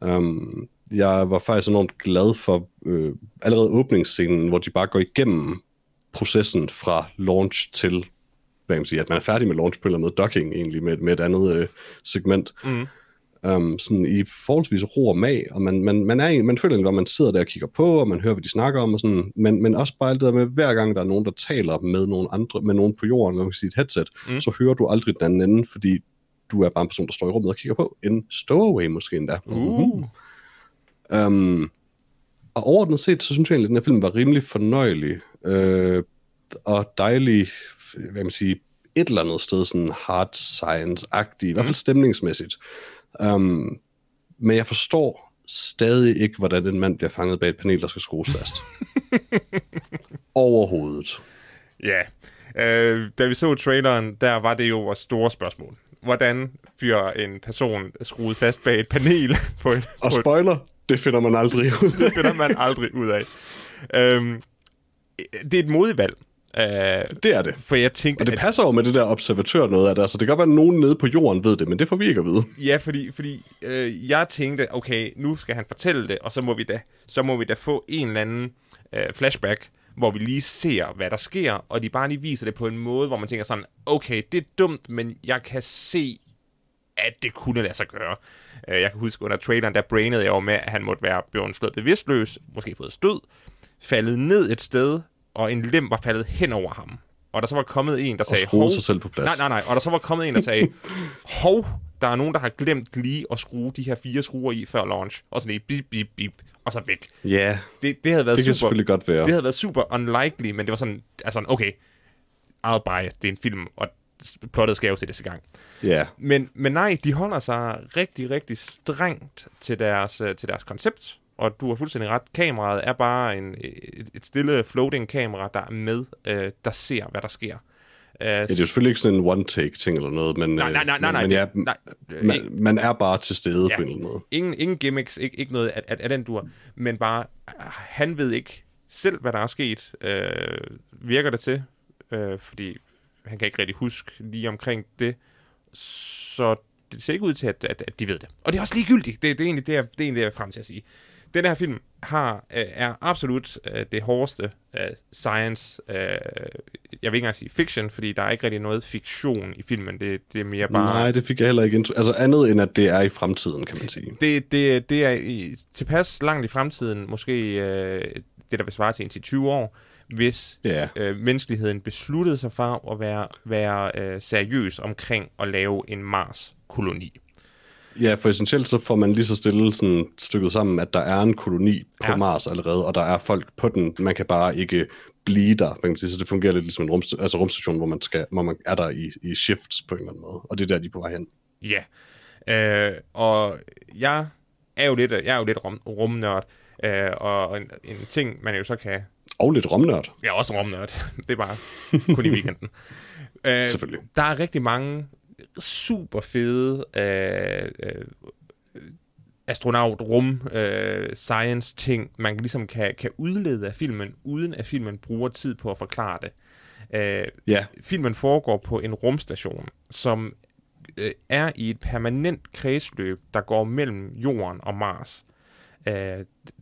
Um, jeg var faktisk enormt glad for øh, allerede åbningsscenen, hvor de bare går igennem processen fra launch til, hvad kan man sige, at man er færdig med launch på en eller anden måde, docking egentlig, med, med et andet øh, segment. Mm. Um, sådan i forholdsvis ro og mag, og man, man, man, er, man føler egentlig, hvor man sidder der og kigger på, og man hører, hvad de snakker om, og sådan, men, men også bare alt det der med, hver gang der er nogen, der taler med nogen andre, med nogen på jorden, hvad man kan sige, et headset, Mm. mm. så hører du aldrig den anden ende, fordi du er bare en person, der står i rummet og kigger på. En stowaway måske endda. Uh. Um, og overordnet set, så synes jeg egentlig, at den her film var rimelig fornøjelig, øh, og dejlig, hvad man sige, et eller andet sted sådan hard science-agtig, i hvert fald stemningsmæssigt. Um, men jeg forstår stadig ikke, hvordan en mand bliver fanget bag et panel, der skal skrues fast. Overhovedet. Ja. Øh, da vi så traileren, der var det jo vores store spørgsmål. Hvordan bliver en person skruet fast bag et panel på en, Og på et spoiler, det finder man aldrig ud af. det finder man aldrig ud af. Øhm, det er et modigt valg. Øh, Det er det. for jeg tænkte, Og det at, passer jo med det der observatør noget af det. Altså, det kan godt være, at nogen nede på jorden ved det, men det får vi ikke at vide. ja, fordi, fordi øh, jeg tænkte, okay, nu skal han fortælle det, og så må vi da, så må vi da få en eller anden øh, flashback, hvor vi lige ser, hvad der sker, og de bare lige viser det på en måde, hvor man tænker sådan, okay, det er dumt, men jeg kan se, at det kunne lade sig gøre. Øh, Jeg kan huske under traileren, der brainede jeg jo med, at han måtte være blevet slået bevidstløs, måske fået stød, faldet ned et sted, og en lem var faldet hen over ham. Og der så var kommet en, der Og sagde, skruet sig selv på plads. Nej, nej, nej. Og der så var kommet en, der sagde, hov, der er nogen, der har glemt lige at skrue de her fire skruer i før launch. Og så lige bip, bip, bip, og så væk. Ja, Det, det havde været det kan super, selvfølgelig godt være. det havde været super unlikely, men det var sådan, altså, okay, I'll buy it. Det er en film, og plottet skal jo sættes i gang. Ja, Men, men nej, de holder sig rigtig, rigtig strengt til deres, øh, til deres koncept, og du har fuldstændig ret. Kameraet er bare en, et, et stille floating kamera, der er med, øh, der ser, hvad der sker. Øh, ja, det er jo selvfølgelig ikke sådan en one-take-ting eller noget, men, nej, nej, nej, nej, men, nej, men ja, det- nej, man, man er bare til stede Ja. på en eller anden måde. ingen, ingen gimmicks, ikke, ikke noget af, af, af den dur, men bare, øh, han ved ikke selv, hvad der er sket, øh, virker det til, øh, fordi han kan ikke rigtig huske lige omkring det, så det ser ikke ud til, at, at, at de ved det. Og det er også ligegyldigt, det, det, er egentlig det, jeg, det er egentlig det, jeg er frem til at sige. Den her film har, øh, er absolut øh, det hårdeste øh, science, øh, jeg vil ikke engang sige fiction, fordi der er ikke rigtig noget fiktion i filmen, det, det er mere bare... Nej, det fik jeg heller ikke indtryk. Altså andet end, at det er i fremtiden, kan man sige. Det, det, det er i, tilpas langt i fremtiden, måske øh, det, der vil svare til en til 20 år, hvis øh, menneskeligheden besluttede sig for at være, være øh, seriøs omkring at lave en Mars-koloni. Ja, for essentielt så får man lige så stille sådan stykket sammen, at der er en koloni på Ja. ja. Mars allerede, og der er folk på den. Man kan bare ikke blive der, man kan sige. så det fungerer lidt ligesom en rum, altså rumstation, hvor man, skal, hvor man er der i, i shifts på en eller anden måde, og det er der, de er på vej hen. Ja. Øh, og jeg er jo lidt, jeg er jo lidt rum, rumnørd, øh, og en, en ting, man jo så kan Og lidt rumnørd, er også rumnørd. Det er bare kun i weekenden. øh, selvfølgelig. der er rigtig mange super fede øh, øh, astronaut, rum, øh, science ting, man ligesom kan, kan udlede af filmen, uden at filmen bruger tid på at forklare det. Øh, Ja, filmen foregår på en rumstation, som øh, er i et permanent kredsløb, der går mellem Jorden og Mars. Øh,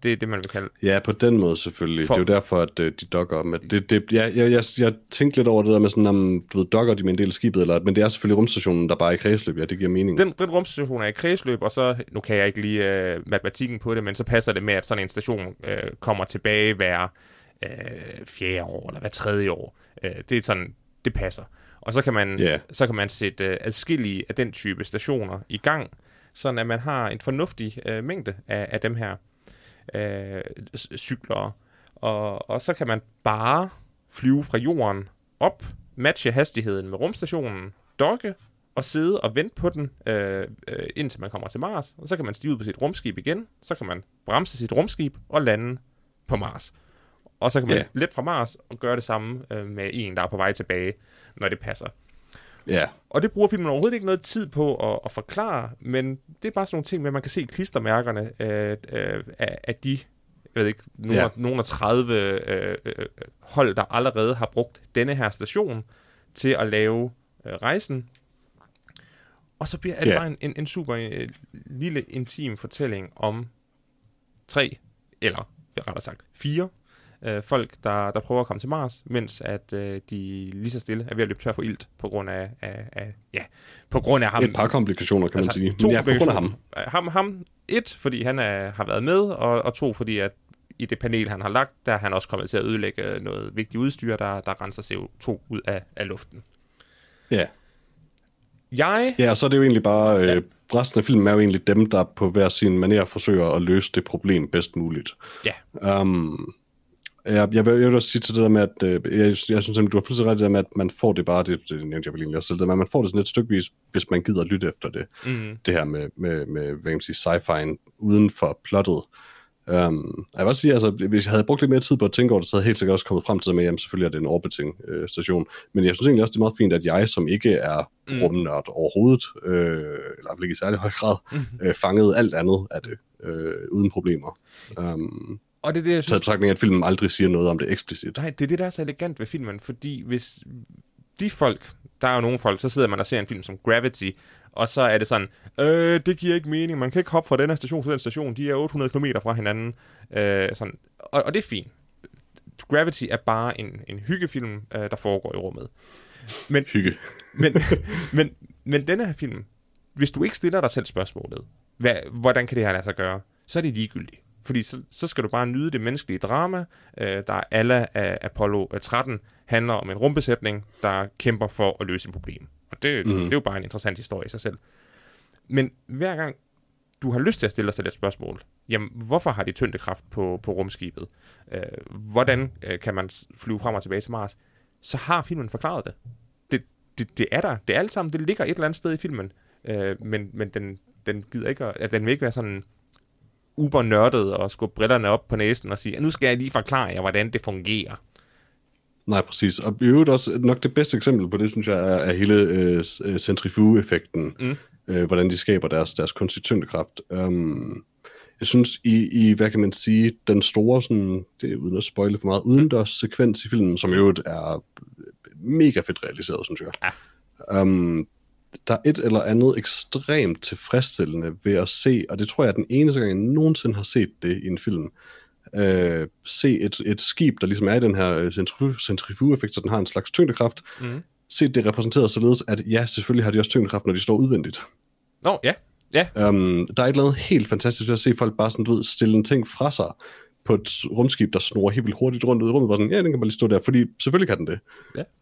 det er det, man vil kalde Ja, på den måde selvfølgelig. For-. Det er jo derfor, at øh, de dokker om. At det, det, ja, jeg, jeg, jeg tænkte lidt over det der med sådan, om du ved, dokker de med en del af skibet, eller, men det er selvfølgelig rumstationen, der bare er i kredsløb. Ja, det giver mening. den, den rumstation er i kredsløb, og så, nu kan jeg ikke lige øh, matematikken på det, men så passer det med, at sådan en station øh, kommer tilbage hver øh, fjerde år, eller hver tredje år. Øh, det er sådan, det passer. Og så kan man, Ja. så kan man sætte øh, adskillige af den type stationer i gang, sådan at man har en fornuftig øh, mængde af, af dem her øh, cykler. Og, og så kan man bare flyve fra jorden op, matche hastigheden med rumstationen, dokke og sidde og vente på den, øh, øh, indtil man kommer til Mars. Og så kan man stige ud på sit rumskib igen, så kan man bremse sit rumskib og lande på Mars. Og så kan man Ja. let fra Mars og gøre det samme øh, med en, der er på vej tilbage, når det passer. Ja, Og det bruger filmen overhovedet ikke noget tid på at, at forklare, men det er bare sådan nogle ting med, at man kan se klistermærkerne øh, øh, af, af de, jeg ved ikke, nogle, Ja. ja. nogle af 30 øh, øh, hold, der allerede har brugt denne her station til at lave øh, rejsen. Og så bliver det Ja. bare en, en, en super øh, lille, intim fortælling om tre, eller rettere sagt fire, øh, folk, der, der prøver at komme til Mars, mens at øh, de lige så stille er ved at løbe tør for ilt på grund af, af, af ja, på grund af ham. et par komplikationer, kan man sige. Altså, to Men ja, på grund af ham. Ham, ham et, fordi han er, har været med, og, og to, fordi at i det panel, han har lagt, der er han også kommet til at ødelægge noget vigtigt udstyr, der, der renser CO2 ud af, af luften. Ja. Jeg ja, så er det jo egentlig bare... Øh, resten af filmen er jo egentlig dem, der på hver sin manér forsøger at løse det problem bedst muligt. Ja. Um, jeg, jeg, vil, jeg vil også sige til det der med, at øh, jeg, jeg synes simpelthen, du har fuldstændig ret i det der med, at man får det bare, det, det nævnte jeg vel egentlig også selv, det, med, at man får det sådan et stykvis, hvis man gider lytte efter det. Mm. Det her med, med, med hvad kan man sige, sci-fi uden for plottet. Um, jeg vil også sige, altså, hvis jeg havde brugt lidt mere tid på at tænke over det, så havde jeg helt sikkert også kommet frem til, at jamen, selvfølgelig er det en orbiting øh, station. Men jeg synes egentlig også, det er meget fint, at jeg, som ikke er mm. rumnørd overhovedet, øh, eller i hvert fald ikke i særlig høj grad, Mm. øh, fangede alt andet af det, øh, uden problemer. Um, Og det er det, jeg taget synes, betragtning, at filmen aldrig siger noget om det eksplicit. nej, det er det, der er så elegant ved filmen, fordi hvis de folk, der er jo nogle folk, så sidder man og ser en film som Gravity, og så er det sådan, øh, det giver ikke mening, man kan ikke hoppe fra den her station til den station, de er 800 km fra hinanden, øh, sådan. Og, og det er fint. Gravity er bare en, en hyggefilm, øh, der foregår i rummet. Men, Hygge. men, men, men denne her film, hvis du ikke stiller dig selv spørgsmålet, hvad, hvordan kan det her lade sig gøre, så er det ligegyldigt. Fordi så, så skal du bare nyde det menneskelige drama, øh, der er alle af Apollo 13 handler om en rumbesætning, der kæmper for at løse et problem. Og det, mm. Det er jo bare en interessant historie i sig selv. Men hver gang du har lyst til at stille dig selv et spørgsmål, jamen hvorfor har de tyngdekraft på, på rumskibet? Øh, hvordan øh, kan man flyve frem og tilbage til Mars? Så har filmen forklaret det. Det, det, det er der. Det er alt sammen, det ligger et eller andet sted i filmen. Øh, men men den, den gider ikke, at den vil ikke være sådan uber nørdet og skubbe brillerne op på næsen og sige, nu skal jeg lige forklare jer, hvordan det fungerer. Nej, præcis. Og i øvrigt også nok det bedste eksempel på det, synes jeg, er, er hele øh, øh centrifuge-effekten. Mm. Øh, hvordan de skaber deres, deres kunstige tyngdekraft. Um, jeg synes, i, i, hvad kan man sige, den store, sådan, det er uden at spoile for meget, udendørs sekvens i filmen, som i øvrigt er mega fedt realiseret, synes jeg. Ja. Um, der er et eller andet ekstremt tilfredsstillende ved at se, og det tror jeg er den eneste gang, jeg nogensinde har set det i en film, øh, se et, et skib, der ligesom er i den her øh, centrifuge-effekt, så den har en slags tyngdekraft, mm. se det repræsenteret således, at ja, selvfølgelig har de også tyngdekraft, når de står udvendigt. Nå, ja. ja. Um, der er et eller andet helt fantastisk ved at se folk bare sådan, du ved, stille en ting fra sig, på et rumskib, der snor helt vildt hurtigt rundt ud i rummet, hvor den, ja, den kan bare lige stå der, fordi selvfølgelig kan den det.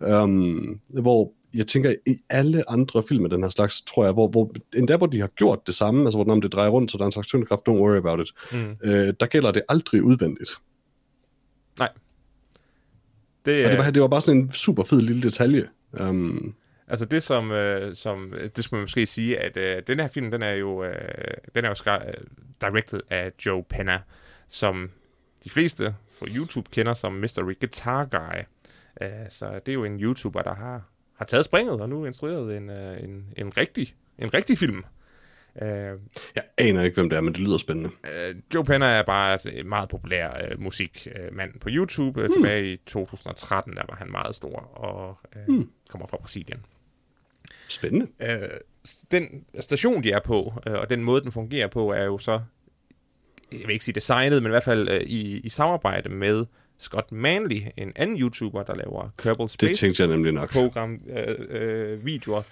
Ja. Um, hvor jeg tænker, i alle andre film af den her slags, tror jeg, hvor, hvor endda hvor de har gjort det samme, altså hvor når det drejer rundt, så der er en slags tyngdekraft, don't worry about it, mm. øh, der gælder det aldrig udvendigt. Nej. Det, og det, var, det var bare sådan en super fed lille detalje. Um, Altså det som, øh, som det skal man måske sige, at øh, den her film, den er jo, øh, den er jo skar, øh, directed af Joe Penna, som de fleste fra YouTube kender som Mystery Guitar Guy. Uh, så det er jo en YouTuber, der har, har taget springet og nu instrueret en, uh, en, en, rigtig, en rigtig film. Uh, jeg aner ikke, hvem det er, men det lyder spændende. Uh, Joe Penner er bare et meget populær uh, musikmand på YouTube. Uh, Tilbage i 2013, der var han meget stor og uh, hmm. kommer fra Brasilien. Spændende. Uh, den station, de er på, uh, og den måde, den fungerer på, er jo så jeg vil ikke sige designet, men i hvert fald øh, i, i samarbejde med Scott Manley, en anden YouTuber, der laver Kerbal Space det tænkte jeg nemlig nok. program øh, øh, videoer.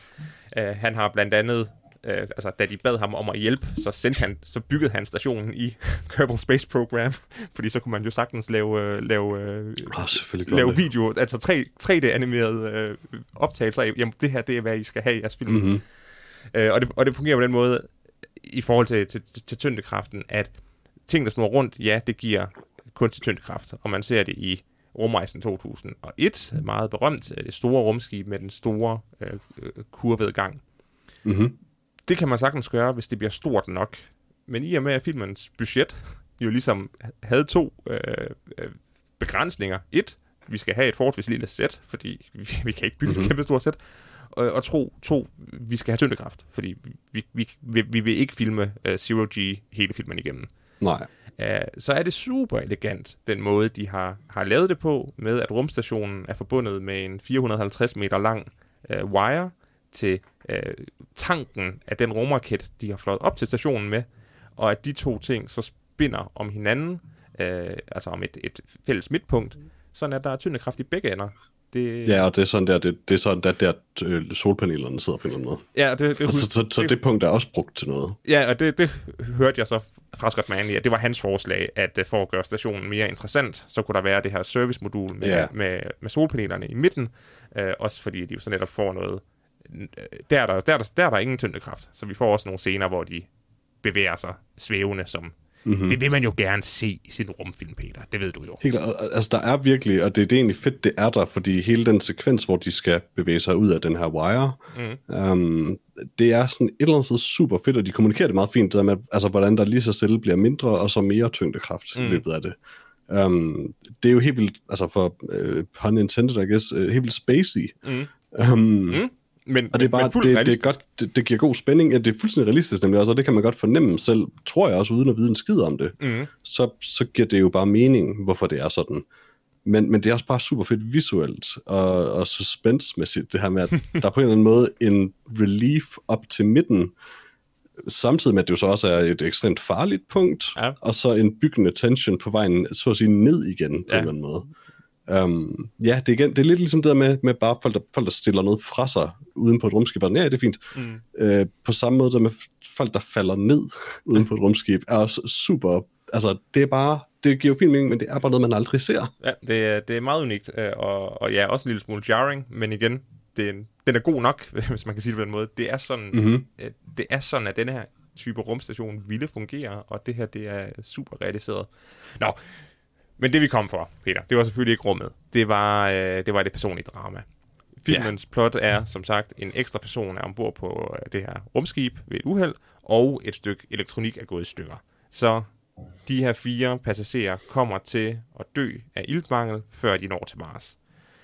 Uh, han har blandt andet øh, altså da de bad ham om at hjælpe, så sendte han, så byggede han stationen i Kerbal Space Program, fordi så kunne man jo sagtens lave, øh, lave, oh, lave video, altså 3, 3D-animerede øh, optagelser af, jamen det her, det er, hvad I skal have i jeres film. Mm-hmm. Øh, og, det, og det fungerer på den måde, i forhold til, til, til, til tyndekraften, at ting, der snor rundt, ja, det giver kunstig tyngdekraft, og man ser det i rumrejsen 2001, meget berømt, det store rumskib med den store øh, øh, kurvede gang. Mm-hmm. Det kan man sagtens gøre, hvis det bliver stort nok. Men i og med, at filmens budget jo ligesom havde to øh, øh, begrænsninger. Et, vi skal have et forholdsvis lille sæt, fordi vi, vi kan ikke bygge mm-hmm. et kæmpe stort sæt. Og, og tro, to, vi skal have tyngdekraft, fordi vi, vi, vi, vi vil ikke filme uh, Zero G hele filmen igennem. Nej. Uh, så er det super elegant, den måde, de har, har lavet det på, med at rumstationen er forbundet med en 450 meter lang uh, wire til uh, tanken af den rumraket, de har flået op til stationen med, og at de to ting så spinder om hinanden, uh, altså om et, et fælles midtpunkt, sådan at der er tyndekraft i begge ender. Det... Ja, og det er sådan der, det, det er sådan der, der øh, solpanelerne sidder på en eller anden måde. Ja, det, det, altså, så, så, så det, det punkt er også brugt til noget. Ja, og det, det hørte jeg så fra Scott Manley, at det var hans forslag, at øh, for at gøre stationen mere interessant, så kunne der være det her servicemodul med, ja. med, med solpanelerne i midten, øh, også fordi de jo så netop får noget, der er der, der, der, der er der ingen tyndekraft, så vi får også nogle scener, hvor de bevæger sig svævende som Mm-hmm. Det vil man jo gerne se i sin rumfilm, Peter. Det ved du jo. Helt, altså, der er virkelig, og det, det er egentlig fedt, det er der, fordi hele den sekvens, hvor de skal bevæge sig ud af den her wire, mm. um, det er sådan et eller andet sted super fedt, og de kommunikerer det meget fint, det der med, altså, hvordan der lige så stille bliver mindre, og så mere tyngdekraft mm. i løbet af det. Um, det er jo helt vildt, altså for uh, pun intended, I guess, uh, helt vildt spacey. Mm. Um, mm. Men, og det er bare, men det, det, er godt, det, det giver god spænding. Ja, det er fuldstændig realistisk nemlig også, og det kan man godt fornemme selv, tror jeg også, uden at vide en skid om det. Mm. Så, så giver det jo bare mening, hvorfor det er sådan. Men, men det er også bare super fedt visuelt og, og suspensmæssigt, det her med, at der er på en eller anden måde en relief op til midten, samtidig med, at det jo så også er et ekstremt farligt punkt, ja. og så en byggende tension på vejen, så at sige, ned igen på ja. en eller anden måde. Um, ja, det er, igen, det er lidt ligesom det der med, med bare folk der, folk, der stiller noget fra sig uden på et rumskib. Ja, det er fint. Mm. Uh, på samme måde der med folk, der falder ned uden på et rumskib, er også super... Altså, det er bare... Det giver jo fin mening, men det er bare noget, man aldrig ser. Ja, det er, det er meget unikt, øh, og, og ja, også en lille smule jarring, men igen, det er, den er god nok, hvis man kan sige det på den måde. Det er sådan, mm-hmm. det er sådan at denne her type rumstation ville fungere, og det her, det er super realiseret. Nå, men det vi kom for, Peter, det var selvfølgelig ikke rummet. Det var, øh, det var det personlige drama. Filmens ja. plot er, som sagt, en ekstra person er ombord på øh, det her rumskib ved et uheld, og et stykke elektronik er gået i stykker. Så de her fire passagerer kommer til at dø af iltmangel, før de når til Mars.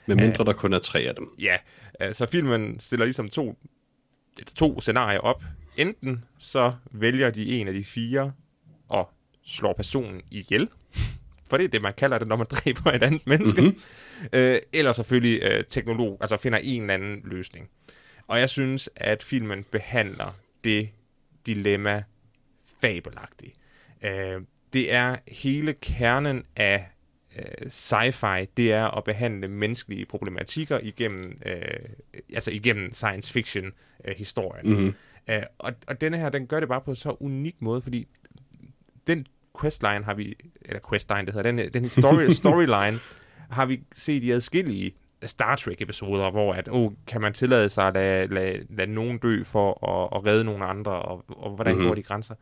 Med mindre uh, der kun er tre af dem. Ja, uh, så filmen stiller ligesom to, to scenarier op. Enten så vælger de en af de fire og slår personen ihjel, for det er det, man kalder det, når man dræber et andet menneske. Mm-hmm. Uh, eller selvfølgelig uh, teknolog, altså finder en eller anden løsning. Og jeg synes, at filmen behandler det dilemma fabelagtigt. Uh, det er hele kernen af uh, sci-fi, det er at behandle menneskelige problematikker igennem, uh, altså igennem science fiction uh, historien. Mm-hmm. Uh, og, og denne her, den gør det bare på en så unik måde, fordi den questline har vi, eller questline, det hedder, den, den story, storyline har vi set i adskillige Star Trek-episoder, hvor at, oh, kan man tillade sig at lade, lade, lade nogen dø for at, at redde nogle andre, og, og hvordan mm-hmm. går de grænser?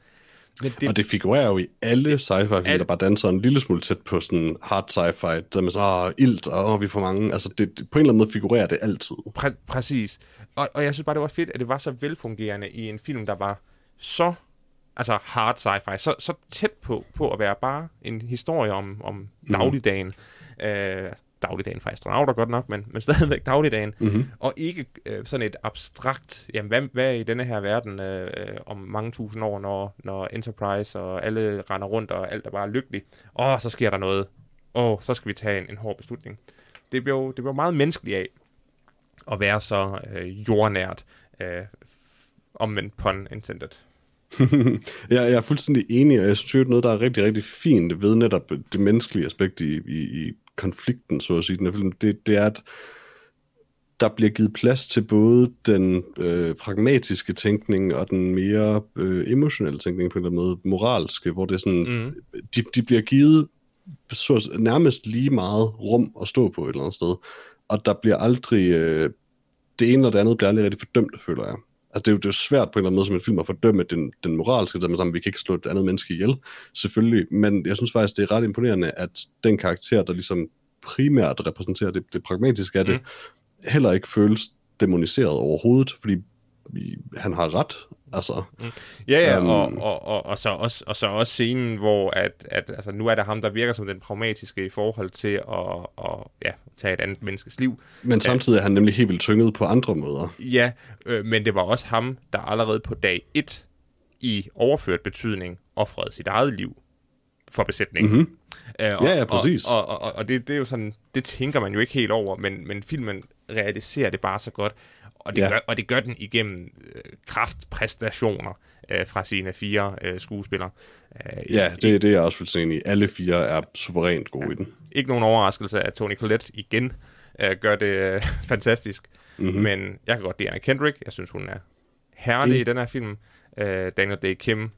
Men det, og det figurerer jo i alle sci-fi der bare danser en lille smule tæt på sådan hard sci-fi, der med så, ah, ilt, og oh, vi får mange, altså det, det, på en eller anden måde figurerer det altid. Præ- præcis. Og, og jeg synes bare, det var fedt, at det var så velfungerende i en film, der var så altså hard sci-fi, så, så tæt på, på at være bare en historie om, om mm. dagligdagen. Øh, dagligdagen for astronauter godt nok, men, men stadigvæk dagligdagen, mm-hmm. og ikke øh, sådan et abstrakt, jamen hvad, hvad er i denne her verden øh, om mange tusind år, når, når Enterprise og alle render rundt, og alt er bare lykkeligt, og så sker der noget, og så skal vi tage en, en hård beslutning. Det blev, det blev meget menneskeligt af at være så øh, jordnært, øh, omvendt pun intended. jeg, jeg er fuldstændig enig, og jeg synes, at noget, der er rigtig, rigtig fint ved netop det menneskelige aspekt i, i, i konflikten, så at sige, den her film, det, det er, at der bliver givet plads til både den øh, pragmatiske tænkning og den mere øh, emotionelle tænkning på en eller anden måde, moralske, hvor det er sådan, mm. de, de bliver givet så, nærmest lige meget rum at stå på et eller andet sted, og der bliver aldrig, øh, det ene og det andet bliver aldrig rigtig fordømt, føler jeg. Altså det er, jo, det er svært på en eller anden måde som en film at fordømme den, den moralske, der sammen, vi kan ikke slå et andet menneske ihjel, selvfølgelig, men jeg synes faktisk, det er ret imponerende, at den karakter, der ligesom primært repræsenterer det, det pragmatiske af det, mm. heller ikke føles demoniseret overhovedet, fordi han har ret. Altså, mm. Ja, ja, um, og, og, og, og, så også, og så også scenen, hvor at, at, altså, nu er det ham, der virker som den pragmatiske i forhold til at, at ja, tage et andet menneskes liv. Men samtidig er han nemlig helt vildt tynget på andre måder. Ja, øh, men det var også ham, der allerede på dag 1 i overført betydning offrede sit eget liv for besætningen. Mm-hmm. Uh, og, ja, ja, præcis. Og, og, og, og det, det er jo sådan, det tænker man jo ikke helt over, men, men filmen realiserer det bare så godt. Og det, ja. gør, og det gør den igennem øh, kraftpræstationer øh, fra sine fire øh, skuespillere. Øh, ja, det, det er jeg også fuldstændig i. Alle fire er suverænt gode ja. i den. Ikke nogen overraskelse, at Tony Collette igen øh, gør det øh, fantastisk. Mm-hmm. Men jeg kan godt lide Anna Kendrick. Jeg synes, hun er herlig mm. i den her film. Øh, Daniel Day Kim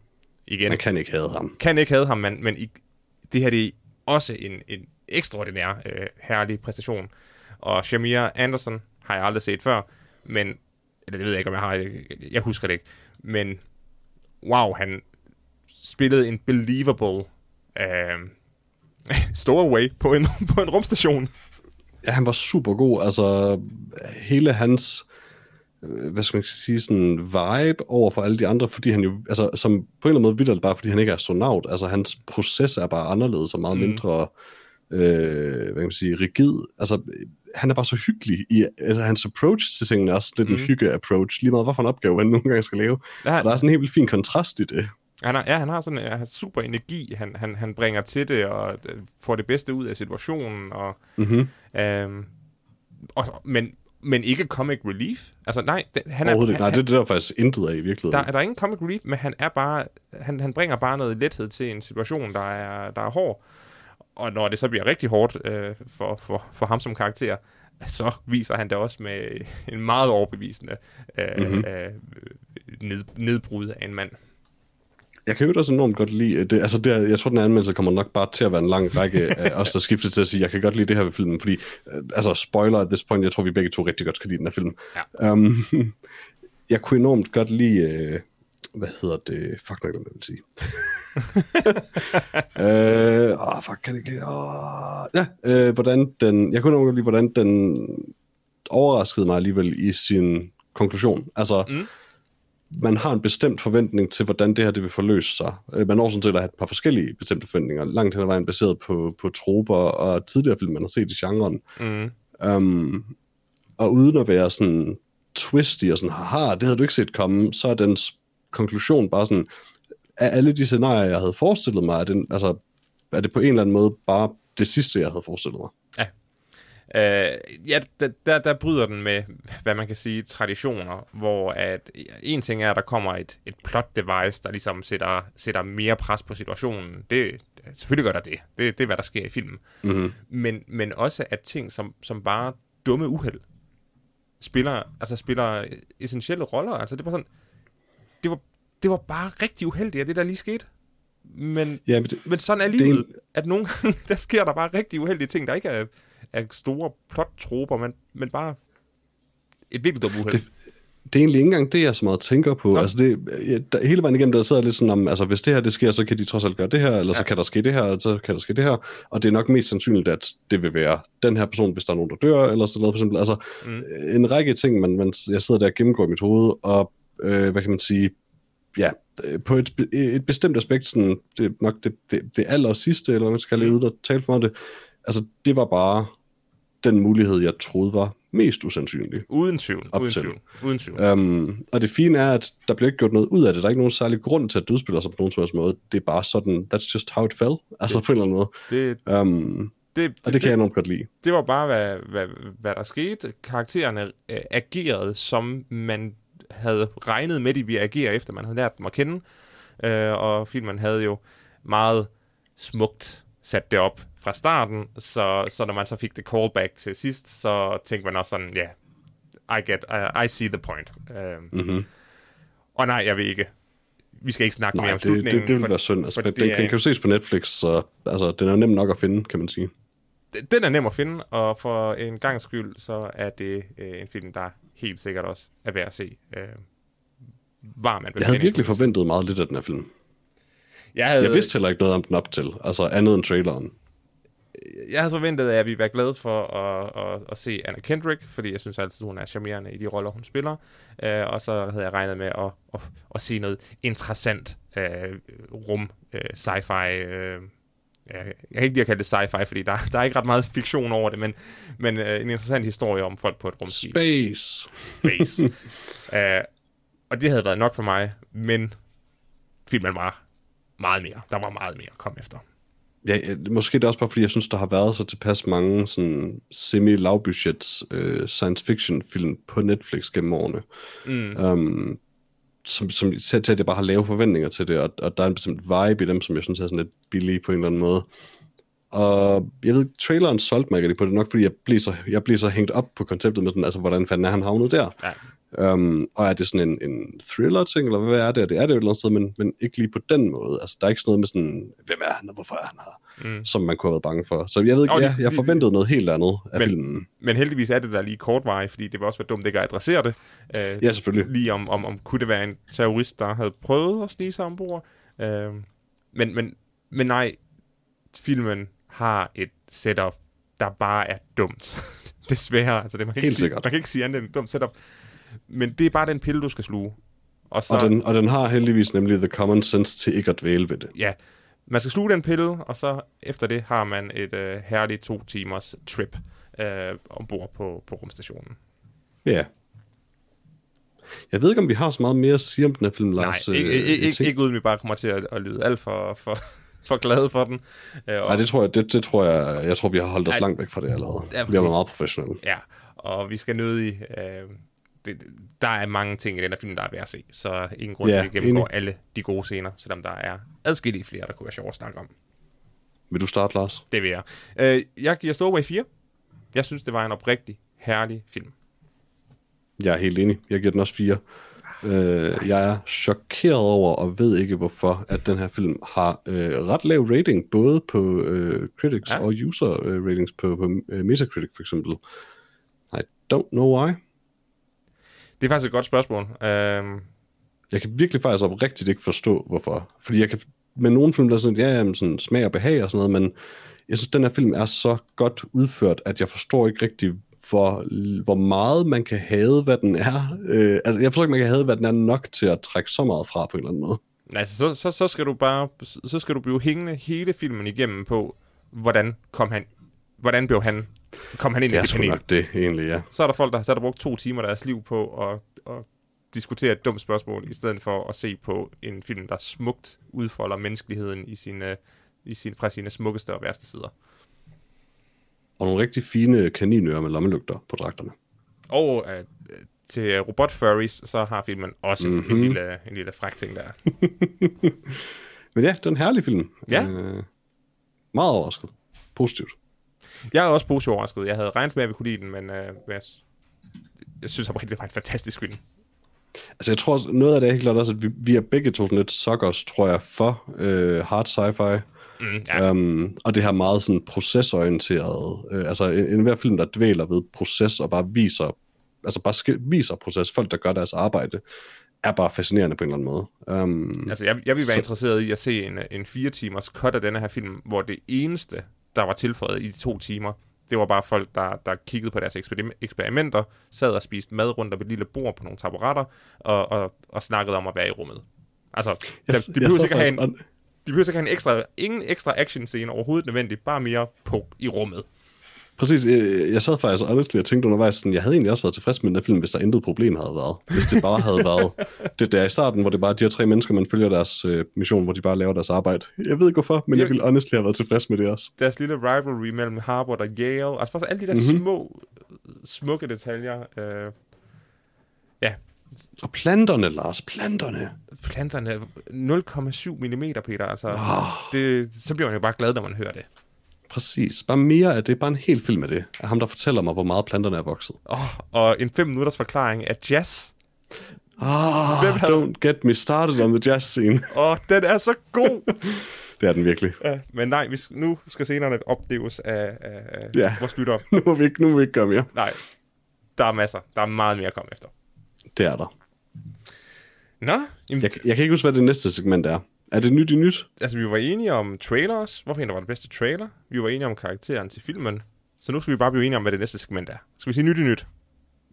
igen. Man kan ikke have ham. Kan ikke have ham, men, men i, det her det er også en, en ekstraordinær øh, herlig præstation. Og Shamir Anderson har jeg aldrig set før, men, eller det ved jeg ikke, om jeg har, jeg, jeg husker det ikke, men wow, han spillede en believable øh, Stowaway på en, på en rumstation. Ja, han var super god. Altså, hele hans Øh, hvad skal man sige, sådan vibe over for alle de andre, fordi han jo, altså som på en eller anden måde vidder bare, fordi han ikke er astronaut, altså hans proces er bare anderledes og meget mm. mindre, øh, hvad kan man sige, rigid, altså han er bare så hyggelig i, altså hans approach til tingene er også lidt mm. en hygge-approach, lige meget hvad for en opgave han nogle gange skal lave, ja, og der er sådan en helt vildt fin kontrast i det. Han har, ja, han har sådan en super energi, han, han, han bringer til det, og øh, får det bedste ud af situationen, og, mm-hmm. øhm, og men men ikke comic relief. Altså nej, det, han er... Han, nej, det, det er der faktisk intet af i virkeligheden. Der, der er ingen comic relief, men han er bare... Han, han bringer bare noget lethed til en situation, der er, der er hård. Og når det så bliver rigtig hårdt øh, for, for, for ham som karakter, så viser han det også med en meget overbevisende øh, mm-hmm. øh, ned, nedbrud af en mand. Jeg kan jo også enormt godt lide, det, altså det, jeg tror, den anmeldelse kommer nok bare til at være en lang række af os, der skifter til at sige, jeg kan godt lide det her ved filmen, fordi, øh, altså spoiler at this point, jeg tror, vi begge to rigtig godt kan lide den her film. Ja. Um, jeg kunne enormt godt lide, uh, hvad hedder det, fuck nok, hvad jeg vil sige. uh, oh, fuck, kan det ikke, oh, ja, uh, hvordan den, jeg kunne godt lide, hvordan den overraskede mig alligevel i sin konklusion. Altså, mm. man har en bestemt forventning til, hvordan det her det vil forløse sig. Øh, Man når sådan set at have et par forskellige bestemte forventninger, langt hen ad vejen baseret på, på troper og tidligere film, man har set i genren. Mm. Um, og uden at være sådan twisty og sådan, haha, det havde du ikke set komme, så er dens konklusion bare sådan, af alle de scenarier, jeg havde forestillet mig, er, den, altså, er det på en eller anden måde bare det sidste, jeg havde forestillet mig. Øh, ja, der, der, der bryder den med, hvad man kan sige, traditioner, hvor at en ting er, at der kommer et, et plot device, der ligesom sætter, sætter mere pres på situationen. Det, selvfølgelig gør der det. det. Det er, hvad der sker i filmen. Mm-hmm. Men, men også at ting, som, som bare dumme uheld, spiller, altså spiller essentielle roller. Altså det var sådan, det var, det var bare rigtig uheldigt, at det der lige skete. Men, Ja, men det, men sådan er det livet, en- at nogle gange, der sker der bare rigtig uheldige ting, der ikke er, er store plot-troper, men, men bare et virkelig dumt uheld. Det- det er egentlig ikke engang det, jeg så meget tænker på. Nå. Altså det, ja, der, hele vejen igennem, der sidder jeg lidt sådan om, altså hvis det her det sker, så kan de trods alt gøre det her, eller ja. så kan der ske det her, eller så kan der ske det her. Og det er nok mest sandsynligt, at det vil være den her person, hvis der er nogen, der dør, eller sådan noget for eksempel. Altså Mm. en række ting, man, man, jeg sidder der og gennemgår i mit hoved, og øh, hvad kan man sige, ja, øh, på et, be- et bestemt aspekt, sådan, det er nok det, det, det aller sidste, eller hvad man skal kalde det, uden at tale for det, altså det var bare den mulighed, jeg troede var mest usandsynlig. Uden tvivl. Op Uden til. tvivl. Uden tvivl. Um, og det fine er, at der bliver ikke gjort noget ud af det. Der er ikke nogen særlig grund til, at det udspiller sig på nogen som helst måde. Det er bare sådan, that's just how it fell. Altså på en eller anden måde. Det, Um, det, og det kan jeg enormt godt lide. det var bare, hvad, hvad, hvad der skete. Karaktererne øh, agerede, som man havde regnet med, de ville agere, efter man havde lært dem at kende. Øh, og filmen havde jo meget smukt sat det op fra starten, så, så når man så fik det callback til sidst, så tænkte man også sådan, ja, yeah, I get, I, I see the point. Øh, Mm-hmm. og nej, jeg vil ikke. Vi skal ikke snakke mere Nej, om det, det, slutningen. det vil for- være synd. Altså, den, det den er- kan jo ses på Netflix, så altså, den er nem nok at finde, kan man sige. den er nem at finde, og for en gang skyld, så er det øh, en film, der helt sikkert også er værd at se. Øh, varm Jeg havde virkelig forventet meget lidt af den her film. jeg havde, Jeg vidste heller ikke noget om den op til, altså andet end traileren. jeg havde forventet, at jeg ville være glad for at, at, at se Anna Kendrick, fordi jeg synes altid, hun er charmerende i de roller, hun spiller. Øh, og så havde jeg regnet med at, at, at se noget interessant øh, rum, øh, sci-fi. Øh, jeg kan ikke lide at kalde det sci-fi, fordi der, der er ikke ret meget fiktion over det, men, men øh, en interessant historie om folk på et rumskib. Space. Space. uh, og det havde været nok for mig, men filmen var meget mere. Der var meget mere at komme efter. Ja, måske det er også bare, fordi jeg synes, der har været så tilpas mange sådan semi-lavbudgets øh, science fiction film på Netflix gennem årene. Mm. Um, som, som ser til, at jeg bare har lave forventninger til det, og, og der er en bestemt vibe i dem, som jeg synes er sådan lidt billige på en eller anden måde. Og jeg ved, traileren solgte mig rigtig på det nok, fordi jeg blev, så, jeg blev så hængt op på konceptet med sådan, altså, hvordan fanden er han havnet der? Ja. Um, og er det sådan en, en thriller-ting, eller hvad er det? Det er det jo et eller andet sted, men, men ikke lige på den måde. Altså, der er ikke sådan noget med sådan, hvem er han, og hvorfor er han her? Mm. Som man kunne have været bange for. Så jeg ved ikke, ja, jeg forventede noget helt andet af Men- filmen. Men heldigvis er det der lige kortvarigt, fordi det var også være dumt ikke at adressere det. Uh, Ja, selvfølgelig. Lige om, om, om kunne det være en terrorist, der havde prøvet at snige sig ombord. Uh, men, men, men nej, filmen har et setup, der bare er dumt. Desværre. Altså det, man, kan Helt ikke sige, sikkert. man kan ikke sige andet end et dumt setup. Men det er bare den pille, du skal sluge. Og så, Og den, og den har heldigvis nemlig the common sense til ikke at dvæle ved det. ja, man skal sluge den pille, og så efter det har man et øh, herligt to timers trip øh, ombord på, på rumstationen. Ja. Jeg ved ikke, om vi har så meget mere at sige om den her film, Lars. Nej, ikke, Øh, ikke, ikke, ikke uden vi bare kommer til at, at lyde alt for, for, for glade for den. Øh, og, Nej, det tror jeg, det, det tror jeg, jeg tror, vi har holdt os Ej, langt væk fra det allerede. ja, vi været meget professionelle. Ja, og vi skal nøde i... Øh, det, der er mange ting i den her film, der er værd at se, så ingen grund Ja, til at vi gennemgår enig. alle de gode scener, selvom der er adskillige flere, der kunne være sjovt at snakke om. Vil du starte, Lars? Det vil jeg. Øh, jeg giver Stowaway 4. Jeg synes, det var en oprigtig herlig film. Jeg er helt enig. Jeg giver den også fire. Øh, jeg er chokeret over, og ved ikke hvorfor, at den her film har øh, ret lav rating, både på øh, critics ja. og user øh, ratings på, på øh, Metacritic for eksempel. I don't know why. Det er faktisk et godt spørgsmål. Øh, Jeg kan virkelig faktisk oprigtigt ikke forstå, hvorfor. Fordi jeg kan, med nogle film, der er sådan, ja, jamen, sådan smag og behag og sådan noget, men jeg synes, den her film er så godt udført, at jeg forstår ikke rigtig, hvor, hvor meget man kan have, hvad den er. Øh, altså, jeg forstår ikke, man kan have, hvad den er nok til at trække så meget fra på en eller anden måde. Altså, så, så, så skal du bare, så skal du blive hængende hele filmen igennem på, hvordan kom han, hvordan blev han, kom han ind Det i det panel. nok det, egentlig, ja. Så er der folk, der har sat og brugt to timer af deres liv på at, at diskutere et dumt spørgsmål, i stedet for at se på en film, der smukt udfolder menneskeligheden i sine, i sin, fra sine smukkeste og værste sider. Og nogle rigtig fine kaninører med lommelygter på dragterne. Og øh, til robot furries, så har filmen også Mhm. mm-hmm. en, lille, en lille fræk ting der. Men ja, det er en herlig film. Ja. Øh, meget overrasket. Positivt. Jeg er også positivt overrasket. Jeg havde regnet med, at vi kunne lide den, men øh, jeg, jeg synes oprigtigt, det var en fantastisk film. Altså, jeg tror, noget af det er helt klart også, at vi, vi er begge to sådan lidt suckers, tror jeg, for øh, hard sci-fi. Mm, ja. Um, og det her meget sådan procesorienteret, øh, altså en, en hver film, der dvæler ved proces og bare viser, altså bare sk- viser proces, folk, der gør deres arbejde, er bare fascinerende på en eller anden måde. Um, Altså, jeg, jeg ville være Så- interesseret i at se en, en fire timers cut af denne her film, hvor det eneste, der var tilføjet i de to timer, det var bare folk, der, der kiggede på deres eksperim- eksperimenter, sad og spiste mad rundt om et lille bord på nogle taburetter, og, og, og snakkede om at være i rummet. Altså, jeg, de, de behøver ikke have en, de behøver ikke have en ekstra, ingen ekstra action scene overhovedet nødvendigt, bare mere på i rummet. Præcis, jeg, jeg sad faktisk honestly og tænkte undervejs, sådan, jeg havde egentlig også været tilfreds med den film, hvis der intet problem havde været. Hvis det bare havde været det der i starten, hvor det bare er de her tre mennesker, man følger deres øh, mission, hvor de bare laver deres arbejde. Jeg ved ikke hvorfor, men jeg ville honestly have været tilfreds med det også. Deres lille rivalry mellem Harvard og Yale, altså bare alle de der Mhm. mm-hmm. små, smukke detaljer. Øh, ja, Og planterne, Lars, planterne. planterne 0,7 mm, Peter. Altså, Oh, det, så bliver man jo bare glad, når man hører det. Præcis, bare mere af det, bare en hel film af det. Af ham, der fortæller mig, hvor meget planterne er vokset. Oh, og en 5 minutters forklaring af jazz. Ah, Hvem havde- don't get me started on the jazz scene. Og oh, den er så god! det er den virkelig. ja, men nej, vi, nu skal scenerne opleves af, af, af Ja. vores lyttere. Nu må vi ikke, nu må vi ikke gøre mere. Nej, der er masser. Der er meget mere at komme efter. Det er der. Nå, jamen, Jeg, jeg kan ikke huske, hvad det næste segment er. Er det nyt i nyt? altså vi var enige om trailers. Hvorfor en, var den bedste trailer? Vi var enige om karakteren til filmen. Så nu skal vi bare blive enige om, hvad det næste segment er. Skal vi sige nyt i nyt?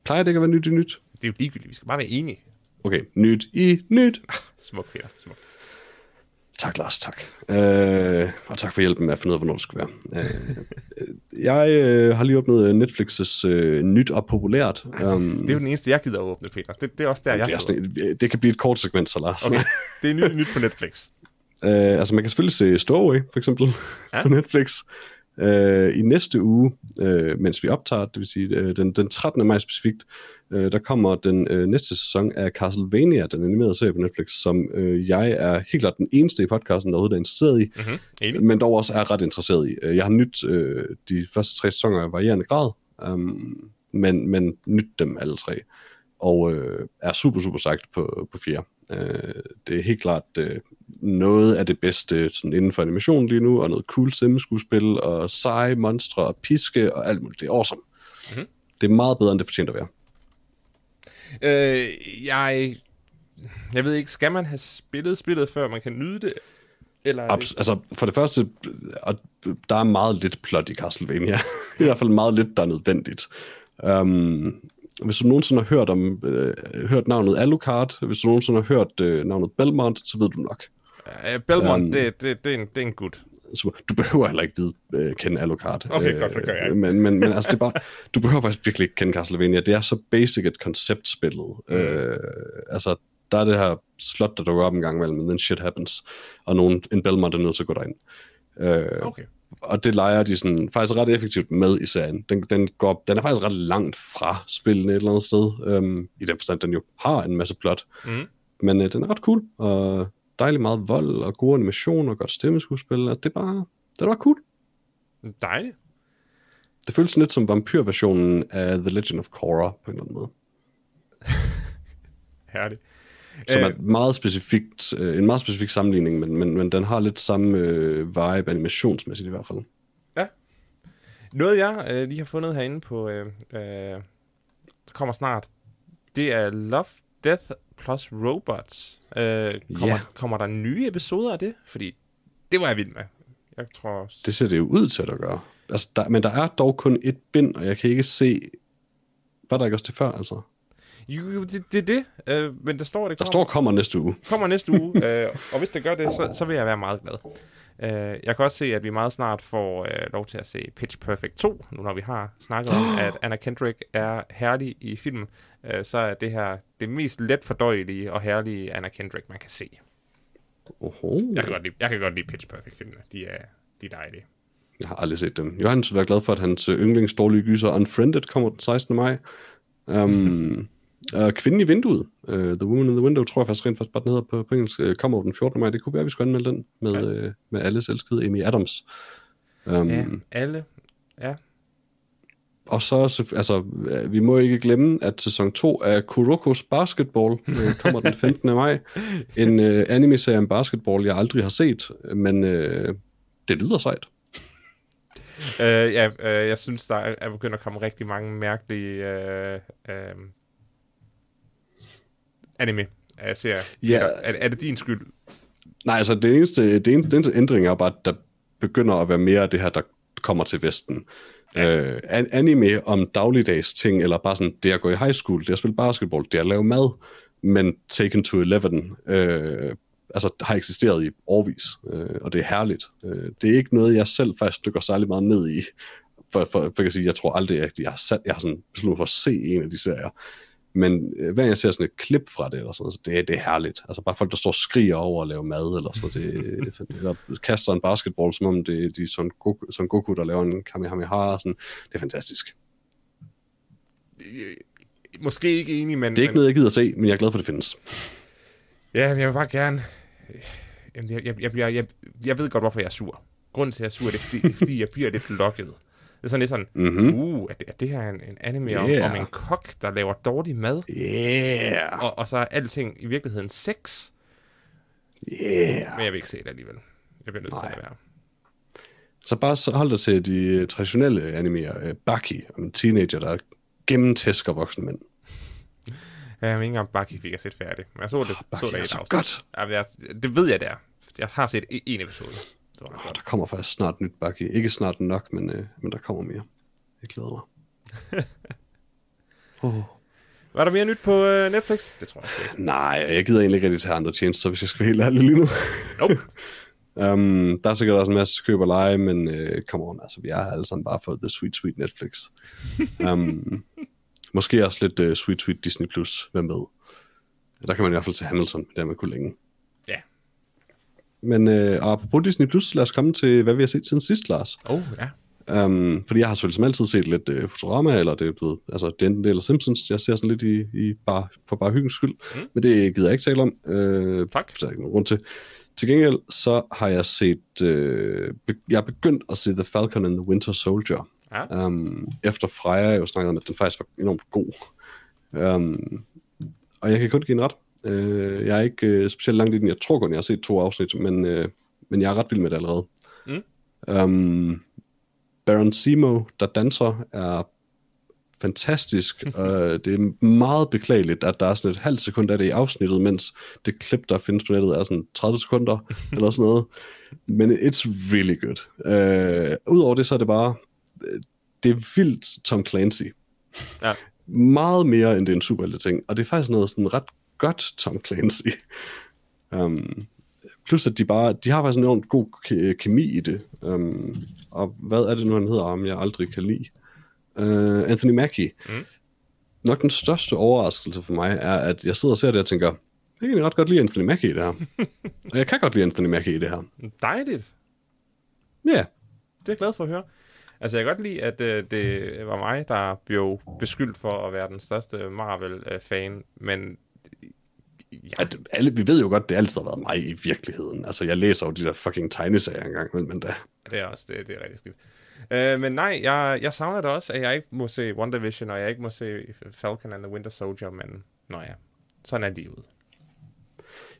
Plejer det ikke at være nyt i nyt? Det er jo ligegyldigt. Vi skal bare være enige. Okay, nyt i nyt. Smuk, Peter. Smuk. Tak, Lars, tak. Øh, og tak for hjælpen med at finde ud af, hvornår det skulle være. Øh, jeg øh, har lige åbnet Netflix's øh, nyt og populært. Um, Det er jo den eneste, jeg gider at åbne, Peter. Det, det er også der, jeg det, er sådan, det kan blive et kort segment, så Lars. Okay, det er nyt, nyt på Netflix. Øh, altså, man kan selvfølgelig se Stowaway, for eksempel, ja. på Netflix. Øh, I næste uge, øh, mens vi optager, det vil sige øh, den, den 13. maj specifikt, øh, der kommer den øh, næste sæson af Castlevania, den animerede serie på Netflix, som øh, jeg er helt klart den eneste i podcasten, der er interesseret i, Mm-hmm. Men dog også er ret interesseret i. Øh, Jeg har nyt øh, de første tre sæsoner i varierende grad, um, men, men nyt dem alle tre, og øh, er super, super sagt på, på fire. Øh, det er helt klart øh, noget af det bedste sådan inden for animation lige nu, og noget cool stemmeskuespil, og seje monstre, og piske, og alt muligt. Det er awesome. Mhm. Mm-hmm. Det er meget bedre, end det fortjener at være. Øh, jeg... Jeg ved ikke, skal man have spillet spillet, før man kan nyde det? Eller er det... Abs- altså, for det første, og der er meget lidt plot i Castlevania. I hvert fald meget lidt, der er nødvendigt. Um, hvis du nogensinde har hørt om øh, hørt navnet Alucard, hvis du nogensinde har hørt øh, navnet Belmont, så ved du nok. Uh, Belmont, Øhm. det, det, det, er en, det er en gut. Så du behøver heller ikke vide, øh, kende Alucard. Okay, godt, så gør jeg ikke. Men, men, men altså, det er bare, du behøver faktisk virkelig ikke kende Castlevania. Det er så basic et konceptspillet. Mm. Øh, altså, der er det her slot, der dukker op en gang imellem, and then shit happens. Og nogen, en Belmont er nødt til at gå derind. Øh, Okay. og det leger de sådan, faktisk ret effektivt med i serien. Den, den, går, den er faktisk ret langt fra spillene et eller andet sted, øhm, i den forstand, den jo har en masse plot. Mm. Men øh, den er ret cool, og dejligt meget vold, og gode animationer, og godt stemmeskuespil, og det er bare, det er bare cool. Dejligt. Det føles lidt som vampyrversionen af The Legend of Korra, på en eller anden måde. Herligt. Som Øh, er meget specifikt, øh, en meget specifik sammenligning, men, men, men den har lidt samme øh, vibe animationsmæssigt i hvert fald. Noget jeg øh, lige har fundet herinde på, øh, øh, kommer snart, det er Love, Death plus Robots. Øh, kommer, Ja. kommer der nye episoder af det? Fordi det var jeg vild med. Jeg tror... Det ser det jo ud til at gøre. Altså, der, men der er dog kun et bind, og jeg kan ikke se Var der ikke også det før, altså? Jo, jo, det, det er det, øh, men der står, det Der kommer, står kommer næste uge. kommer næste uge, øh, og hvis det gør det, så, så vil jeg være meget glad. Øh, jeg kan også se, at vi meget snart får øh, lov til at se Pitch Perfect 2, nu når vi har snakket om, at Anna Kendrick er herlig i filmen, øh, så er det her det mest let fordøjelige og herlige Anna Kendrick, man kan se. Oho. Jeg kan godt lide, jeg kan godt lide Pitch Perfect filmene, de er, de er dejlige. Jeg har aldrig set dem. Johannes vil være glad for, at hans øh, yndlings dårlige gyser Unfriended kommer den 16. maj. Um, uh, Kvinden i vinduet, uh, The Woman in the Window, tror jeg faktisk rent faktisk bare den hedder på, på engelsk, uh, kommer den 14. maj. Det kunne være, at vi skulle anmelde den med, Ja. uh, med alles elskede Amy Adams. Um, Ja, alle. Ja, Og så, så- altså, øh, vi må ikke glemme, at sæson 2 af Kurokos Basketball øh, kommer den 15. maj. En øh, anime-serie om basketball, jeg aldrig har set, men øh, det lyder sejt. øh, ja øh, jeg synes, der er, er begyndt at komme rigtig mange mærkelige øh, øh, anime øh, serier. Ja. Er, er det din skyld? Nej, altså det eneste, det eneste, den eneste ændring er bare, at der begynder at være mere af det her, der kommer til Vesten. Ja. Øh, anime om dagligdags ting, eller bare sådan, det at gå i high school, det at spille basketball, det at lave mad, men Taken to 11, øh, altså har eksisteret i årvis, øh, og det er herligt. Øh, det er ikke noget, jeg selv faktisk dykker særlig meget ned i, for, for, for jeg kan sige, jeg tror aldrig, at jeg har, sat, jeg har sådan besluttet for at se en af de serier. Men øh, hver jeg ser sådan et klip fra det, eller sådan, så det, er- det er herligt. Altså bare folk, der står og skriger over at lave mad, eller sådan det, eller kaster en basketball, som om det er de Son Goku, Son Goku der laver en Kamehameha, sådan. Det er fantastisk. Måske ikke enig, men... Det er ikke men, noget, jeg gider at se, men jeg er glad for, at det findes. Ja, jeg vil bare gerne... Jamen, jeg, jeg, jeg, jeg, jeg, jeg ved godt, hvorfor jeg er sur. Grunden til, at jeg er sur, det er, fordi, det er, fordi jeg bliver lidt lokket. Det er sådan lidt sådan, Mhm. uh, er det, er det her en, en anime om, Yeah. om en kok, der laver dårlig mad? Yeah! Og, og så er alting i virkeligheden sex? Yeah! Men jeg vil ikke se det alligevel. Jeg bliver nødt til at være. Så bare så hold dig til de øh, traditionelle animer. Øh, Baki, om en teenager, der gennemtæsker voksne mænd. Jeg ved ikke engang, Baki fik jeg set færdig. Men jeg så det, Baki så det er så afsnit. godt. Jeg, det ved jeg, det er. Jeg har set e- en episode. Det var Oh, der kommer faktisk snart nyt Baki. Ikke snart nok, men, øh, men der kommer mere. Jeg glæder mig. oh. Var der mere nyt på uh, Netflix? Det tror jeg ikke. Nej, jeg gider egentlig ikke rigtig tage andre tjenester, hvis jeg skal være helt ærlig lige nu. Nope. um, der er sikkert også en masse køb og lege, men uh, come on, altså, vi her alle sammen bare for the sweet, sweet Netflix. um, måske også lidt uh, sweet, sweet Disney+. Plus. Hvem ved? Der kan man i hvert fald se Hamilton, det er med kunne længe. Men uh, apropos Disney+, Plus, lad os komme til, hvad vi har set siden sidst, Lars. Oh, ja. Um, fordi jeg har selvfølgelig som altid set lidt uh, Futurama, eller det, ved, altså det er enten eller Simpsons. Jeg ser sådan lidt i, i bare, for bare hyggens skyld, Mm. men det gider jeg ikke tale om. Uh, Tak. Der er ikke nogen grund til. Til gengæld, så har jeg set, be- jeg har begyndt at se The Falcon and the Winter Soldier. Ja. Um, efter Freja jo snakkede om, at den faktisk var enormt god. Um, og jeg kan kun give en ret. Uh, jeg er ikke uh, specielt langt i den. Jeg tror kun, jeg har set to afsnit, men, uh, men jeg er ret vild med det allerede. Mm. Um, Baron Simo, der danser, er fantastisk. og det er meget beklageligt, at der er sådan et halvt sekund af det i afsnittet, mens det klip, der findes på nettet, er sådan 30 sekunder, eller sådan noget. Men it's really good. Uh, Udover det, så er det bare, øh, det er vildt Tom Clancy. Ja. Meget mere, end det er en superhelte ting. Og det er faktisk noget sådan ret godt Tom Clancy. Um, plus at de bare, de har faktisk en enormt god ke- kemi i det. Um, og hvad er det nu, han hedder, om jeg aldrig kan lide? Uh, Anthony Mackie. Mm. Nok den største overraskelse for mig er, at jeg sidder og ser det og tænker, jeg kan egentlig ret godt lide Anthony Mackie i det her. og jeg kan godt lide Anthony Mackie i det her. Dejligt. Ja, yeah. Det er jeg glad for at høre. Altså, jeg kan godt lide, at øh, det var mig, der blev beskyldt for at være den største Marvel-fan, men ja, alle, vi ved jo godt, det altid har været mig i virkeligheden. Altså, jeg læser jo de der fucking tegneserier engang, men, men da. det er også det, det er rigtig skidt. Øh, men nej, jeg, jeg savner det også, at jeg ikke må se WandaVision, og jeg ikke må se Falcon and the Winter Soldier, men nå ja, sådan er de ud.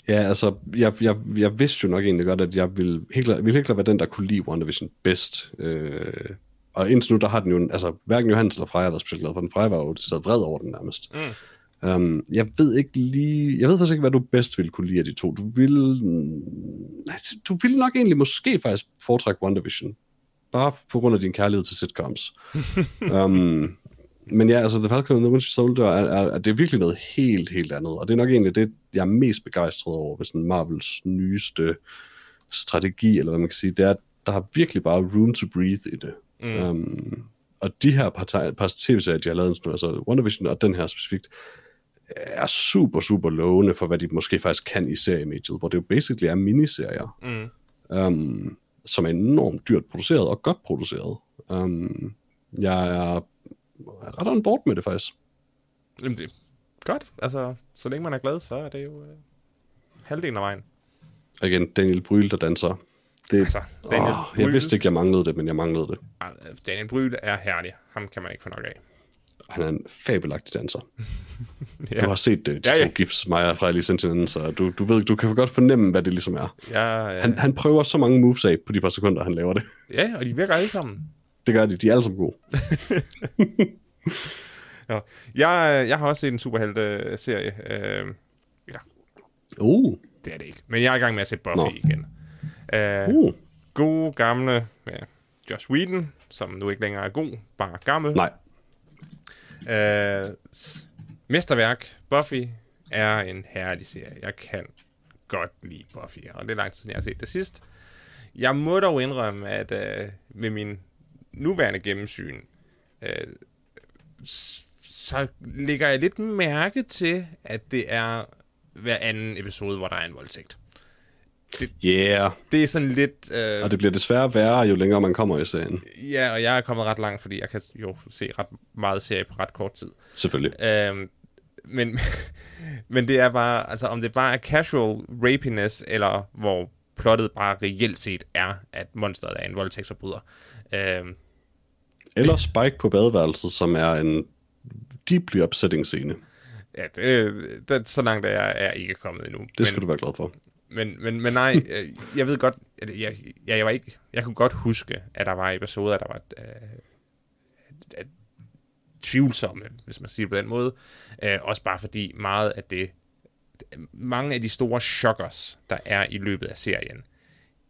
Ja, altså, jeg, jeg, jeg vidste jo nok egentlig godt, at jeg ville helt klart, ville helt klart være den, der kunne lide WandaVision bedst. Øh, og indtil nu, der har den jo, altså, hverken Johannes eller Freja har været specielt glad for den. Freja var jo stadig vred over den nærmest. Mm. Um, jeg ved ikke lige, jeg ved faktisk ikke, hvad du bedst ville kunne lide af de to. Du vil, nej, du vil nok egentlig måske faktisk foretrække WandaVision. Bare på grund af din kærlighed til sitcoms. um, Men ja, altså The Falcon and the Winter Soldier er, er, er, det er virkelig noget helt, helt andet. Og det er nok egentlig det, jeg er mest begejstret over ved sådan Marvels nyeste strategi, eller hvad man kan sige. Det er, at der har virkelig bare room to breathe i det. Mm. Um, og de her par, par tv-serier, de har lavet altså WandaVision og den her specifikt, er super, super lovende for, hvad de måske faktisk kan i seriemediet, hvor det jo basically er miniserier, mm. um, som er enormt dyrt produceret og godt produceret. Um, jeg er ret on board med det faktisk. Jamen det er godt. Altså, så længe man er glad, så er det jo øh, halvdelen af vejen. Og igen, Daniel Bryl, der danser. Det, altså, Daniel åh, Bryl, jeg vidste ikke, jeg manglede det, men jeg manglede det. Daniel Bryl er herlig. Ham kan man ikke få nok af. Han er en fabelagtig danser. ja. Du har set det, de ja, ja. to gifs, mig og Frejlig Sentinel, så du, du, ved, du kan godt fornemme, hvad det ligesom er. Ja, ja. Han, han prøver så mange moves af på de par sekunder, han laver det. Ja, og de virker alle sammen. Det gør de. De er alle sammen gode. ja. jeg, jeg har også set en superhelte-serie. Øh, ja. Uh. Det er det ikke. Men jeg er i gang med at se Buffy Nå. igen. Uh, uh. God gamle ja, Josh Whedon, som nu ikke længere er god, bare gammel. Nej. Uh, mesterværk, Buffy, er en herlig serie. Jeg kan godt lide Buffy, og det er lang tid siden, jeg har set det sidst. Jeg må dog indrømme, at øh, uh, ved min nuværende gennemsyn, uh, så lægger jeg lidt mærke til, at det er hver anden episode, hvor der er en voldtægt. Det, yeah. det er sådan lidt... Øh, og det bliver desværre værre, jo længere man kommer i serien. Ja, og jeg er kommet ret langt, fordi jeg kan jo se ret meget serie på ret kort tid. Selvfølgelig. Øhm, men, men det er bare, altså om det bare er casual rapiness, eller hvor plottet bare reelt set er, at monsteret er en voldtægtsforbryder. Øhm, eller Spike på badeværelset, som er en deeply upsetting scene. Ja, det, det, så langt er jeg er ikke kommet endnu. Det skal men, du være glad for. Men, men, men nej, øh, jeg ved godt, at jeg, jeg, jeg, var ikke, jeg kunne godt huske, at der var episoder, der var øh, at, at, tvivlsomme, hvis man siger det på den måde. Øh, også bare fordi meget af det, mange af de store chokkers, der er i løbet af serien,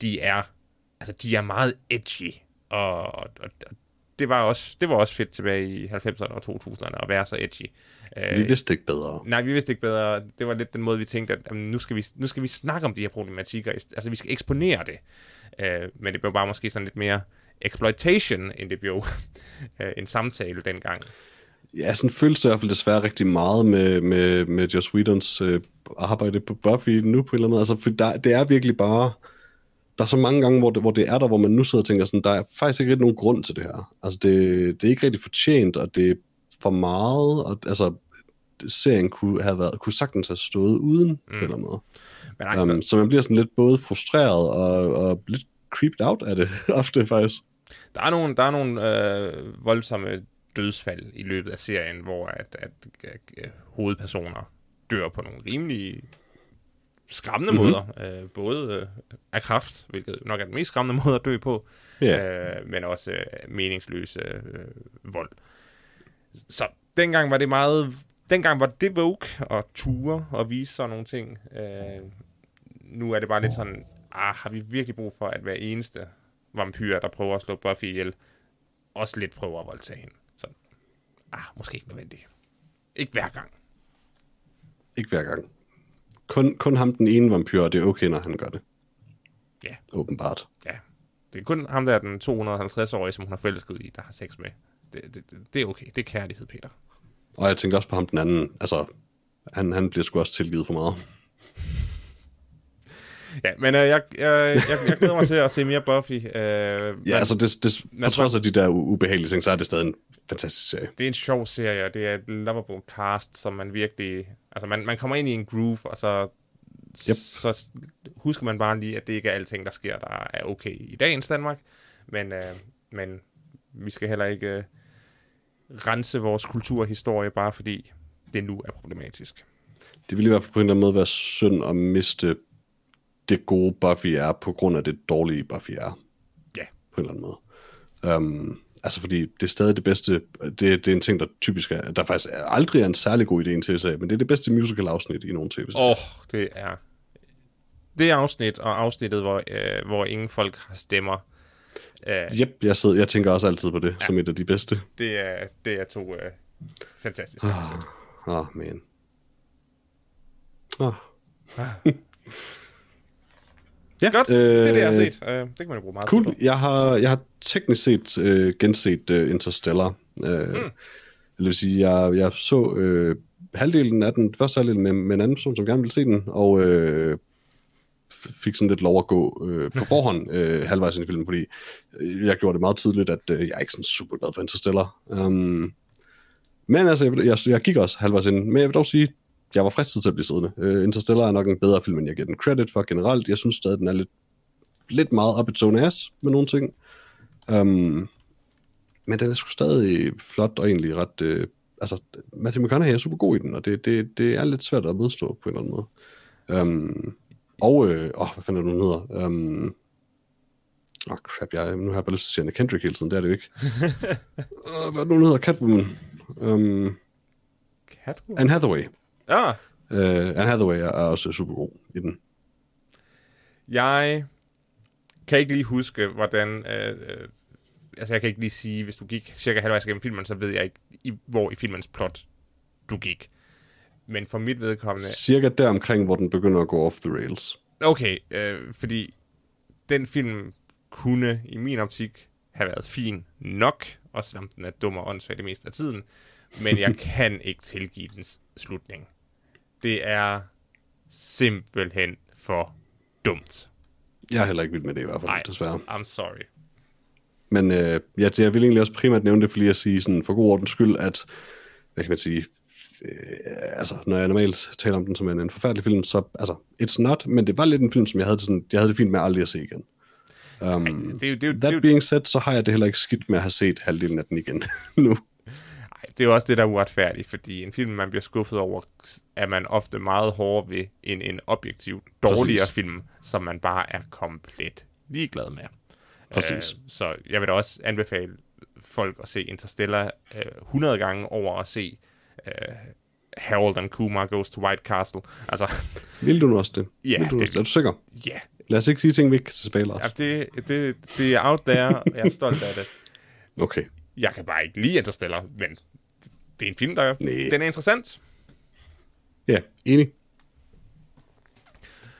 de er, altså de er meget edgy, og, og, og det var også, det var også fedt tilbage i 90'erne og 2000'erne at være så edgy. Vi vidste ikke bedre. Nej, vi vidste ikke bedre. Det var lidt den måde, vi tænkte, at jamen, nu, skal vi, nu skal vi snakke om de her problematikker. Altså, vi skal eksponere det. Uh, men det blev bare måske sådan lidt mere exploitation, end det blev uh, en samtale dengang. Ja, sådan føles det i hvert fald desværre rigtig meget med, med, med Joss Whedons uh, arbejde på Buffy nu på en eller anden måde. Altså, for der, det er virkelig bare der er så mange gange, hvor det, hvor det er der, hvor man nu sidder og tænker sådan, der er faktisk ikke rigtig nogen grund til det her. Altså, det, det er ikke rigtig fortjent, og det er for meget, og altså, serien kunne have været, kunne sagtens have stået uden mm. på en eller anden måde. Men um, så man bliver sådan lidt både frustreret og, og lidt creeped out af det ofte faktisk. Der er nogle, der er nogle øh, voldsomme dødsfald i løbet af serien, hvor at, at, at, at hovedpersoner dør på nogle rimelig skræmmende mm-hmm. måder. Øh, både øh, af kraft, hvilket nok er den mest skræmmende måde at dø på, yeah. øh, men også øh, meningsløs øh, vold. Så dengang var det meget... Dengang var det Vogue og ture og vise sådan nogle ting. Øh, nu er det bare lidt sådan, ah, har vi virkelig brug for, at hver eneste vampyr, der prøver at slå Buffy ihjel, også lidt prøver at voldtage hende. Så, ah, måske ikke nødvendigt. Ikke hver gang. Ikke hver gang. Kun, kun ham den ene vampyr, og det er okay, når han gør det. Ja. Åbenbart. Ja. Det er kun ham der, den 250-årige, som hun har forelsket i, der har sex med. Det, det, det er okay. Det er kærlighed, Peter. Og jeg tænkte også på ham den anden. Altså, han, han bliver sgu også tilgivet for meget. Ja, men øh, jeg, jeg, jeg, jeg glæder mig til at se mere Buffy. Øh, ja, men, altså, det, det, på trods af de der ubehagelige ting, så er det stadig en fantastisk serie. Det er en sjov serie, og det er et lovable cast, som man virkelig... Altså, man, man kommer ind i en groove, og så, yep. så husker man bare lige, at det ikke er alting, der sker, der er okay i dagens Danmark. Men, øh, men vi skal heller ikke øh, rense vores kulturhistorie, bare fordi det nu er problematisk. Det vil i hvert fald på en eller anden måde være synd at miste det gode Buffy er, på grund af det dårlige Buffy er. Ja. På en eller anden måde. Um, altså fordi det er stadig det bedste, det, det er en ting, der typisk er, der faktisk aldrig er en særlig god idé i en tv-serie, men det er det bedste musical-afsnit i nogle tv-serier. Åh, oh, det er det afsnit, og afsnittet, hvor, øh, hvor ingen folk har stemmer. Øh, yep, jeg, sidder, jeg tænker også altid på det, ja, som et af de bedste. Det er, det er to øh, Fantastisk. Åh, oh, man. Oh. ja, Godt, det er det, jeg har øh, set. Uh, det kan man jo bruge meget Cool. på. Jeg har, jeg har teknisk set øh, genset øh, Interstellar. Øh, mm. Det vil sige, jeg, jeg så øh, halvdelen af den, første halvdel med, med en anden person, som gerne ville se den, og øh, fik sådan lidt lov at gå øh, på forhånd øh, halvvejs ind i filmen, fordi øh, jeg gjorde det meget tydeligt, at øh, jeg er ikke sådan super glad for Interstellar. Um, men altså, jeg, jeg, jeg gik også halvvejs ind, men jeg vil dog sige, jeg var fristet til at blive siddende. Øh, Interstellar er nok en bedre film, end jeg giver den credit for generelt. Jeg synes stadig, den er lidt, lidt meget up its own ass med nogle ting. Um, men den er sgu stadig flot og egentlig ret... Øh, altså, Matthew McConaughey er super god i den, og det, det, det er lidt svært at modstå på en eller anden måde. Um, og, øh, åh, hvad fanden er det, nu hedder? Um, åh, oh, crap, jeg, nu har jeg bare lyst til at sige Anna Kendrick hele tiden, det er det jo ikke. uh, hvad er det nu, hun hedder? Catwoman. Um, Catwoman? Anne Hathaway. Ja, Uh, Anne Hathaway er, også super god i den. jeg kan ikke lige huske, hvordan... Øh, øh, altså, jeg kan ikke lige sige, hvis du gik cirka halvvejs gennem filmen, så ved jeg ikke, i, hvor i filmens plot du gik. Men for mit vedkommende... Cirka der omkring, hvor den begynder at gå off the rails. Okay, øh, fordi den film kunne i min optik have været fin nok, også selvom den er dum og åndssvag det meste af tiden, men jeg kan ikke tilgive dens slutning. Det er simpelthen for dumt. Jeg er heller ikke vild med det i hvert fald, Nej, desværre. I'm sorry. Men øh, ja, det- jeg vil egentlig også primært nævne det, fordi jeg siger sådan, for god ordens skyld, at, hvad kan man sige, øh, altså, når jeg normalt taler om den som en, en forfærdelig film, så, altså, it's not, men det var lidt en film, som jeg havde det, sådan, jeg havde det fint med aldrig at se igen. Um, Det jo, det det er that jo, being said, så har jeg det heller ikke skidt med at have set halvdelen af den igen nu. Det er jo også det, der er uretfærdigt, fordi en film, man bliver skuffet over, er man ofte meget hårdere ved end en objektiv dårligere Præcis. film, som man bare er komplet ligeglad med. Præcis. Øh, så jeg vil da også anbefale folk at se Interstellar øh, 100 gange over at se øh, Harold and Kumar Goes to White Castle. Altså, Vil du nu også det? Ja, Vil du det- også? Er du sikker? ja, Lad os ikke sige ting, vi ikke kan tilbage, Lars. yeah. det, det, det er out there, og jeg er stolt af det. Okay. Jeg kan bare ikke lide Interstellar, men det er en film, der Næh. den er interessant. Ja, enig.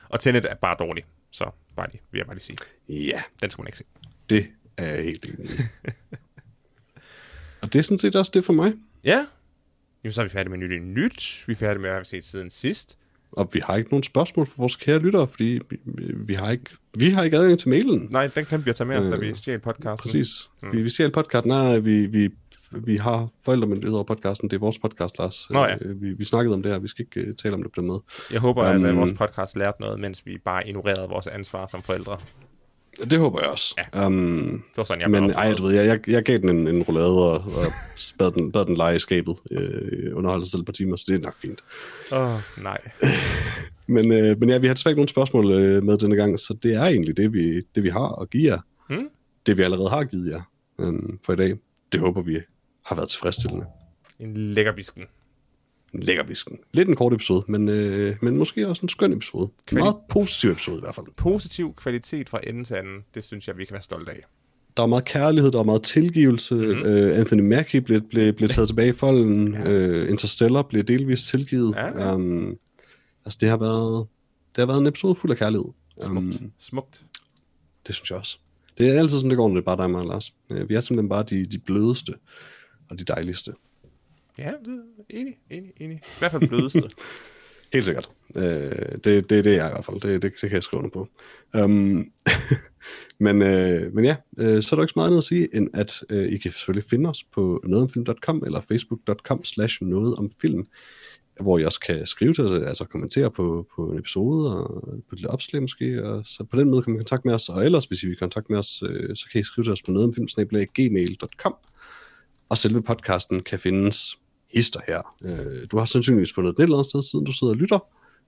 Og Tenet er bare dårlig. Så bare lige, vil jeg bare lige sige. Ja, Den skal man ikke se. det er jeg helt enig. Og det er sådan set også det for mig. Ja. Jamen, så er vi færdige med nyt nyt. Vi er færdige med, hvad vi har set siden sidst. Og vi har ikke nogen spørgsmål fra vores kære lyttere, fordi vi, vi, har, ikke, vi har ikke adgang til mailen. Nej, den glemte vi at tage med os, da Øh, vi stjal podcasten. Præcis. Mm. Vi, vi ser podcasten. Nej, vi, vi, vi har forældremyndighed over podcasten. Det er vores podcast, Lars. Nå ja. Øh, Vi, vi snakkede om det her. Vi skal ikke uh, tale om det på den måde. Jeg håber, at Um, um, vores podcast lærte noget, mens vi bare ignorerede vores ansvar som forældre. Det håber jeg også. Ja. Um, Det var sådan, jeg men ej, du ved, jeg, jeg, jeg gav den en, en roulade og, og bad, den, bad den lege i skabet. Øh, underholdt sig selv et par timer, så det er nok fint. Åh, oh, nej. Men, øh, men ja, vi har desværre ikke nogen spørgsmål øh, med denne gang, så det er egentlig det, vi, det, vi har at give jer. Hmm? Det, vi allerede har givet jer øh, for i dag. Det håber vi har været tilfredsstillende. En lækker bisken. En lækker visken. Lidt en kort episode, men, øh, men måske også en skøn episode. En Kvali- meget positiv episode i hvert fald. Positiv kvalitet fra ende til anden, det synes jeg, vi kan være stolte af. Der var meget kærlighed, der var meget tilgivelse. Mhm. Mm-hmm. Øh, Anthony Mackie blev, blev, blev taget tilbage i folden. Ja. Øh, Interstellar blev delvist tilgivet. Ja. Um, altså, det har, været, det har været en episode fuld af kærlighed. Smukt. Smukt. Det synes jeg også. Det er altid sådan, det går, når det er bare dig og mig, Lars. Øh, Vi er simpelthen bare de, de blødeste og de dejligste. Ja, det er enig, enig, enig. I hvert fald blødeste. Helt sikkert. Øh, det, det, det er jeg i hvert fald. Det, det, det kan jeg skrive under på. Um, men, øh, men ja, øh, så er der ikke så meget andet at sige, end at øh, I kan selvfølgelig finde os på nogetomfilm.com eller facebook.com slash nogetomfilm, hvor I også kan skrive til os, altså kommentere på, på en episode og på et lille opslag måske, og så på den måde kan man kontakte med os, og ellers hvis I vil kontakte med os, øh, så kan I skrive til os på nogetomfilm.gmail.com og selve podcasten kan findes hister her. Øh, du har sandsynligvis fundet den et eller andet sted, siden du sidder og lytter.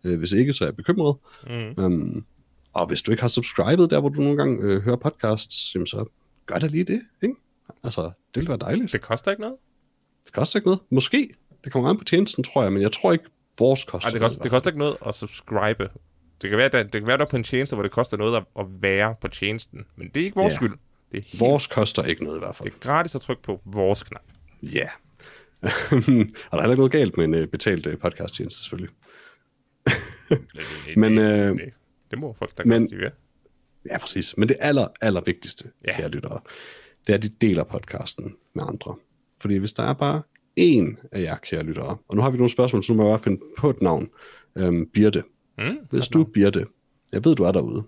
Øh, hvis ikke, så er jeg bekymret. Mm. Um, og hvis du ikke har subscribet der, hvor du nogle gange øh, hører podcasts, jamen så gør da lige det, ikke? Altså, det ville være dejligt. Det koster ikke noget. Det koster ikke noget. Måske. Det kommer an på tjenesten, tror jeg, men jeg tror ikke, vores koster. Ej, det, koster, det koster ikke noget at subscribe. Det kan være, der, det kan være, der er på en tjeneste, hvor det koster noget at, at være på tjenesten. Men det er ikke vores Ja. skyld. Det er, helt, Vores koster ikke noget i hvert fald. det er gratis at trykke på vores knap. Ja. og der er heller ikke noget galt med en uh, betalt uh, podcast-tjeneste, selvfølgelig. Men, øh, det, må folk da men- godt sige, ja. Præcis. Men det aller, aller vigtigste, Ja. kære lyttere, det er, at de deler podcasten med andre. Fordi hvis der er bare én af jer, kære lyttere, og nu har vi nogle spørgsmål, så nu må jeg bare finde på et navn. Øhm, Birte. Mm, Hvis du, Birte, jeg ved, du er derude.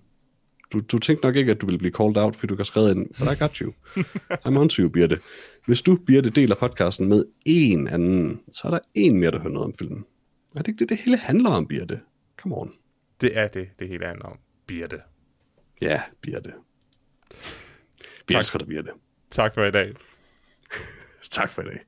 Du, du tænkte nok ikke, at du ville blive called out, fordi du kan skrive ind, but I got you. I'm on to you, Birte. Hvis du, Birte, deler podcasten med en anden, så er der en mere, der hører noget om filmen. Er det ikke det, det hele handler om, Birte? Come on. Det er det, det hele handler om. Birte. Ja, Birte. Vi Tak. elsker dig, Birte. Tak for i dag. Tak for i dag.